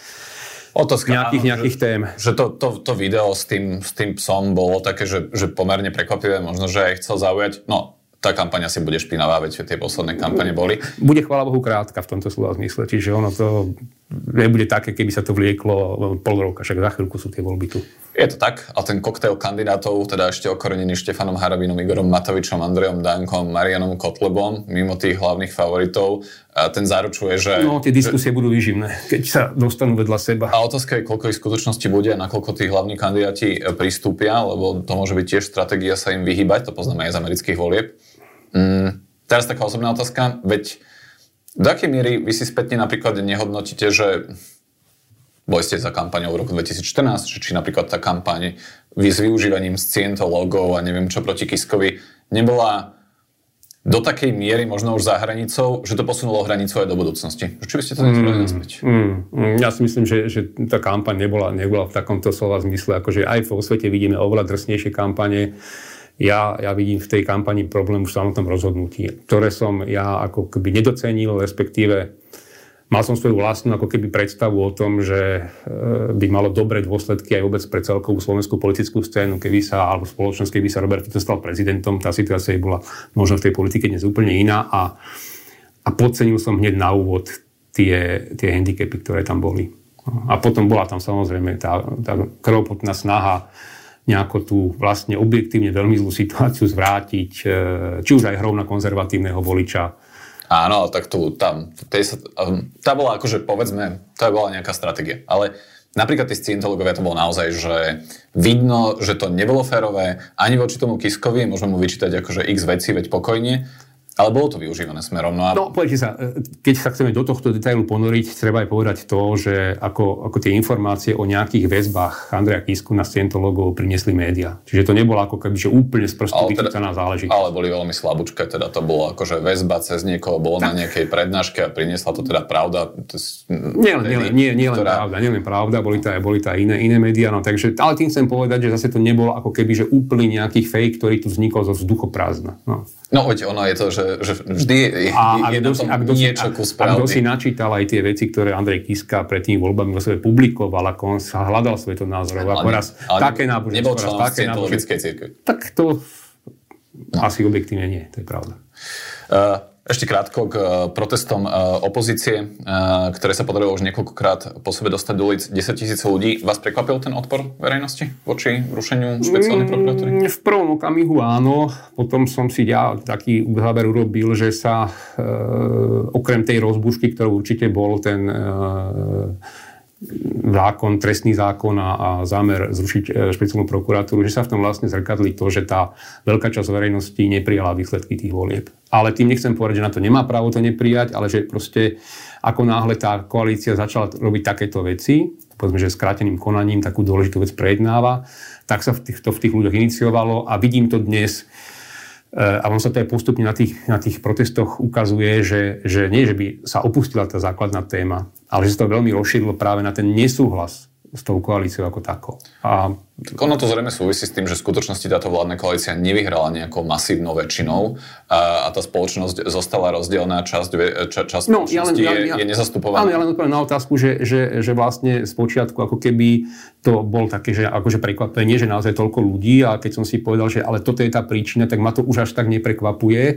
[SPEAKER 2] Otázka, nejakých, nejakých
[SPEAKER 1] že,
[SPEAKER 2] tém.
[SPEAKER 1] Že to, to, to video s tým, s tým psom bolo také, že, že pomerne prekvapivé, možno, že aj chcel zaujať. No, tá kampaň asi bude špinavá, veď tie posledné kampane boli.
[SPEAKER 2] Bude chvála Bohu krátka v tomto slova zmysle, čiže ono to nebude také, keby sa to vlieklo pol roka, však za chvíľku sú tie voľby tu.
[SPEAKER 1] Je to tak a ten koktail kandidátov, teda ešte okorenený Štefanom Harabinom, Igorom Matovičom, Andrejom Dankom, Marianom Kotlebom, mimo tých hlavných favoritov, a ten zaručuje, že...
[SPEAKER 2] No, tie diskusie že... budú výživné, keď sa dostanú vedľa seba.
[SPEAKER 1] A otázka je, koľko ich skutočnosti bude a nakoľko tí hlavní kandidáti e, pristúpia, lebo to môže byť tiež stratégia sa im vyhýbať, to poznáme aj z amerických volieb. Mm, teraz taká osobná otázka, veď do akej miery vy si spätne napríklad nehodnotíte, že boli ste za kampaňou v roku 2014, že či napríklad tá kampaň s využívaním scientológov a neviem čo proti Kiskovi nebola do takej miery možno už za hranicou, že to posunulo hranicu aj do budúcnosti. Či by ste to nechceli mm, naspäť?
[SPEAKER 2] Mm, mm, ja si myslím, že, že tá kampaň nebola, nebola v takomto slova zmysle, akože aj vo svete vidíme oveľa drsnejšie kampane. Ja, ja vidím v tej kampani problém už v samotnom rozhodnutí, ktoré som ja ako keby nedocenil, respektíve Mal som svoju vlastnú ako keby predstavu o tom, že e, by malo dobré dôsledky aj vôbec pre celkovú slovenskú politickú scénu, keby sa, alebo spoločnosť, keby sa Robert Fico stal prezidentom. Tá situácia bola možno v tej politike dnes úplne iná a, a podcenil som hneď na úvod tie, tie handicapy, ktoré tam boli. A potom bola tam samozrejme tá, tá krvopotná snaha nejako tú vlastne objektívne veľmi zlú situáciu zvrátiť, e, či už aj hrou na konzervatívneho voliča,
[SPEAKER 1] Áno, tak tu, tam, sa, um, tá bola akože, povedzme, to bola nejaká stratégia. Ale napríklad tí scientológovia to bolo naozaj, že vidno, že to nebolo férové ani voči tomu Kiskovi, môžeme mu vyčítať akože x veci, veď pokojne, Ale bolo to využívané smerom. No, a...
[SPEAKER 2] no povedete sa, e, keď sa chceme do tohto detailu ponoriť, treba aj povedať to, že ako, ako tie informácie o nejakých väzbách Andreja Kisku na scientologov priniesli média. Čiže to nebolo ako keby, že úplne z prstu vychytaná teda, záležitosť.
[SPEAKER 1] Ale boli veľmi slabúčke, teda to bolo že väzba cez niekoho, bolo tak. na nejakej prednáške a priniesla to teda pravda.
[SPEAKER 2] Nie, nie, nie, nie len ktorá... pravda, nie len pravda, boli to aj, boli to aj iné, iné médiá, no takže, ale tým chcem povedať, že zase to nebolo ako keby, že úplný nejaký fake, ktorý tu vznikol zo vzduchoprázdna. No.
[SPEAKER 1] No, veď ono je to, že, že vždy je, a je na tom ak si, niečo kus
[SPEAKER 2] pravdy. A kto si načítal aj tie veci, ktoré Andrej Kiska pred tými voľbami vo sebe publikoval, ako on sa hľadal svetonázorov, ako raz také náboženstvo,
[SPEAKER 1] nebol členom také náboženstvo.
[SPEAKER 2] Tak to no. asi objektívne nie, to je pravda.
[SPEAKER 1] Uh, ešte krátko k e, protestom e, opozície, e, ktoré sa podarilo už niekoľkokrát po sebe dostať do ulic 10 tisíc ľudí. Vás prekvapil ten odpor verejnosti voči rušeniu špeciálnej prokuratúry?
[SPEAKER 2] Mm, v prvom okamihu áno. Potom som si ja taký záber urobil, že sa okrem tej rozbušky, ktorú určite bol ten zákon, trestný zákon a, a zámer zrušiť e, špeciálnu prokuratúru, že sa v tom vlastne zrkadli to, že tá veľká časť verejnosti neprijala výsledky tých volieb. Ale tým nechcem povedať, že na to nemá právo to neprijať, ale že proste ako náhle tá koalícia začala robiť takéto veci, povedzme, že skráteným konaním takú dôležitú vec prejednáva, tak sa v tých, to v tých ľuďoch iniciovalo a vidím to dnes a on sa to aj postupne na tých, na tých protestoch ukazuje, že, že nie, že by sa opustila tá základná téma, ale že sa to veľmi rozšírilo práve na ten nesúhlas s tou koalíciou ako takou. A...
[SPEAKER 1] Ono to zrejme súvisí s tým, že v skutočnosti táto vládna koalícia nevyhrala nejakou masívnou väčšinou a, a tá spoločnosť zostala rozdelená, časť, ča, časť no, ja len, ja, je, je nezastupovaná.
[SPEAKER 2] Áno, ja len odpoviem na otázku, že, že, že vlastne z počiatku ako keby to bol také, že akože prekvapenie, že naozaj toľko ľudí a keď som si povedal, že ale toto je tá príčina, tak ma to už až tak neprekvapuje. E,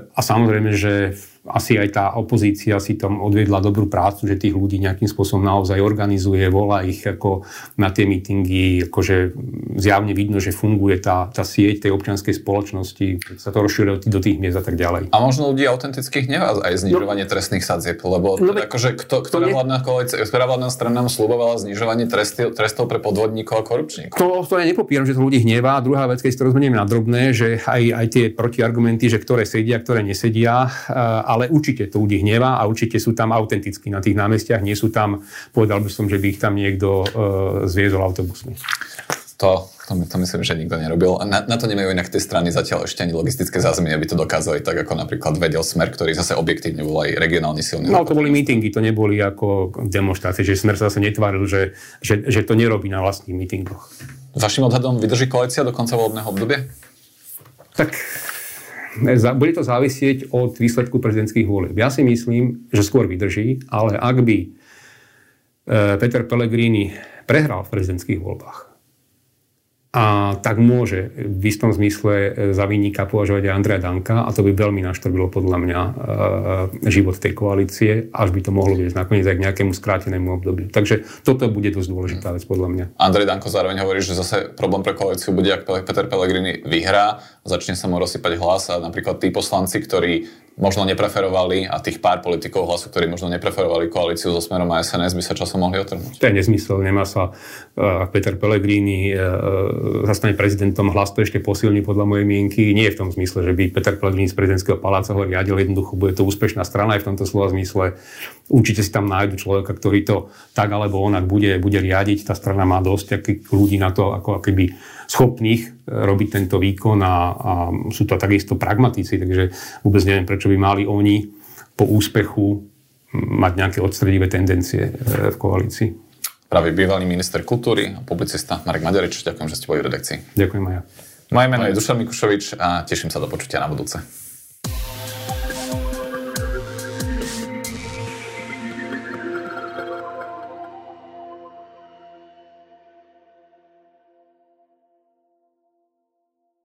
[SPEAKER 2] a samozrejme, že asi aj tá opozícia si tam odvedla dobrú prácu, že tých ľudí nejakým spôsobom naozaj organizuje, volá ich ako na tie mítingy, akože zjavne vidno, že funguje tá, tá sieť tej občianskej spoločnosti, sa to rozšírilo do tých miest a tak ďalej.
[SPEAKER 1] A možno ľudí autentických hnevá aj znižovanie no, trestných sadzieb, lebo no, teda akože kto, ktorá, vládna koalícia, ktorá vládna strana nám slubovala znižovanie trestov, trestov pre podvodníkov a korupčníkov?
[SPEAKER 2] To, to ja nepopieram, že to ľudí hnevá. Druhá vec, keď si to rozmenieme na drobné, že aj, aj tie protiargumenty, že ktoré sedia, ktoré nesedia, ale určite to ľudí hnevá a určite sú tam autentickí na tých námestiach, nie sú tam, povedal by som, že by ich tam niekto uh, zviezol autobusmi.
[SPEAKER 1] To, to, to myslím, že nikto nerobil. Na, na to nemajú inak tie strany zatiaľ ešte ani logistické zázemie, aby to dokázali tak, ako napríklad vedel Smer, ktorý zase objektívne bol aj regionálne silný.
[SPEAKER 2] No to boli mítingy, to neboli ako demonstrácie, že Smer sa zase netváril, že, že, že to nerobí na vlastných mítingoch.
[SPEAKER 1] Vašim odhadom vydrží koalícia do konca volebného obdobia?
[SPEAKER 2] Tak bude to závisieť od výsledku prezidentských volieb. Ja si myslím, že skôr vydrží, ale ak by e, Peter Pellegrini prehral v prezidentských voľbách, a tak môže v istom zmysle e, za výnika považovať aj Andrea Danka a to by veľmi naštrbilo podľa mňa e, život tej koalície, až by to mohlo viesť nakoniec aj k nejakému skrátenému obdobiu. Takže toto bude dosť dôležitá vec podľa mňa.
[SPEAKER 1] Andrej Danko zároveň hovorí, že zase problém pre koalíciu bude, ak Peter Pellegrini vyhrá, začne sa mu rozsypať hlas a napríklad tí poslanci, ktorí možno nepreferovali a tých pár politikov hlasu, ktorí možno nepreferovali koalíciu so Smerom a SNS, by sa časom mohli otrhnúť.
[SPEAKER 2] To je nezmysel. Nemá sa, ak Peter Pellegrini zastane prezidentom, hlas to ešte posilní podľa mojej mienky. Nie je v tom zmysle, že by Peter Pellegrini z prezidentského paláca ho riadil. Jednoducho bude to úspešná strana aj v tomto slova zmysle. Určite si tam nájdu človeka, ktorý to tak alebo onak bude, bude riadiť. Tá strana má dosť ľudí na to, ako keby schopných e, robiť tento výkon a, a sú to takisto pragmatici, takže vôbec neviem, prečo by mali oni po úspechu mať nejaké odstredivé tendencie e, v koalícii.
[SPEAKER 1] Práve bývalý minister kultúry a publicista Marek Maďarič, ďakujem, že ste boli v redakcii.
[SPEAKER 2] Ďakujem aj ja.
[SPEAKER 1] Moje meno je Dušan Mikušovič a teším sa do počutia na budúce.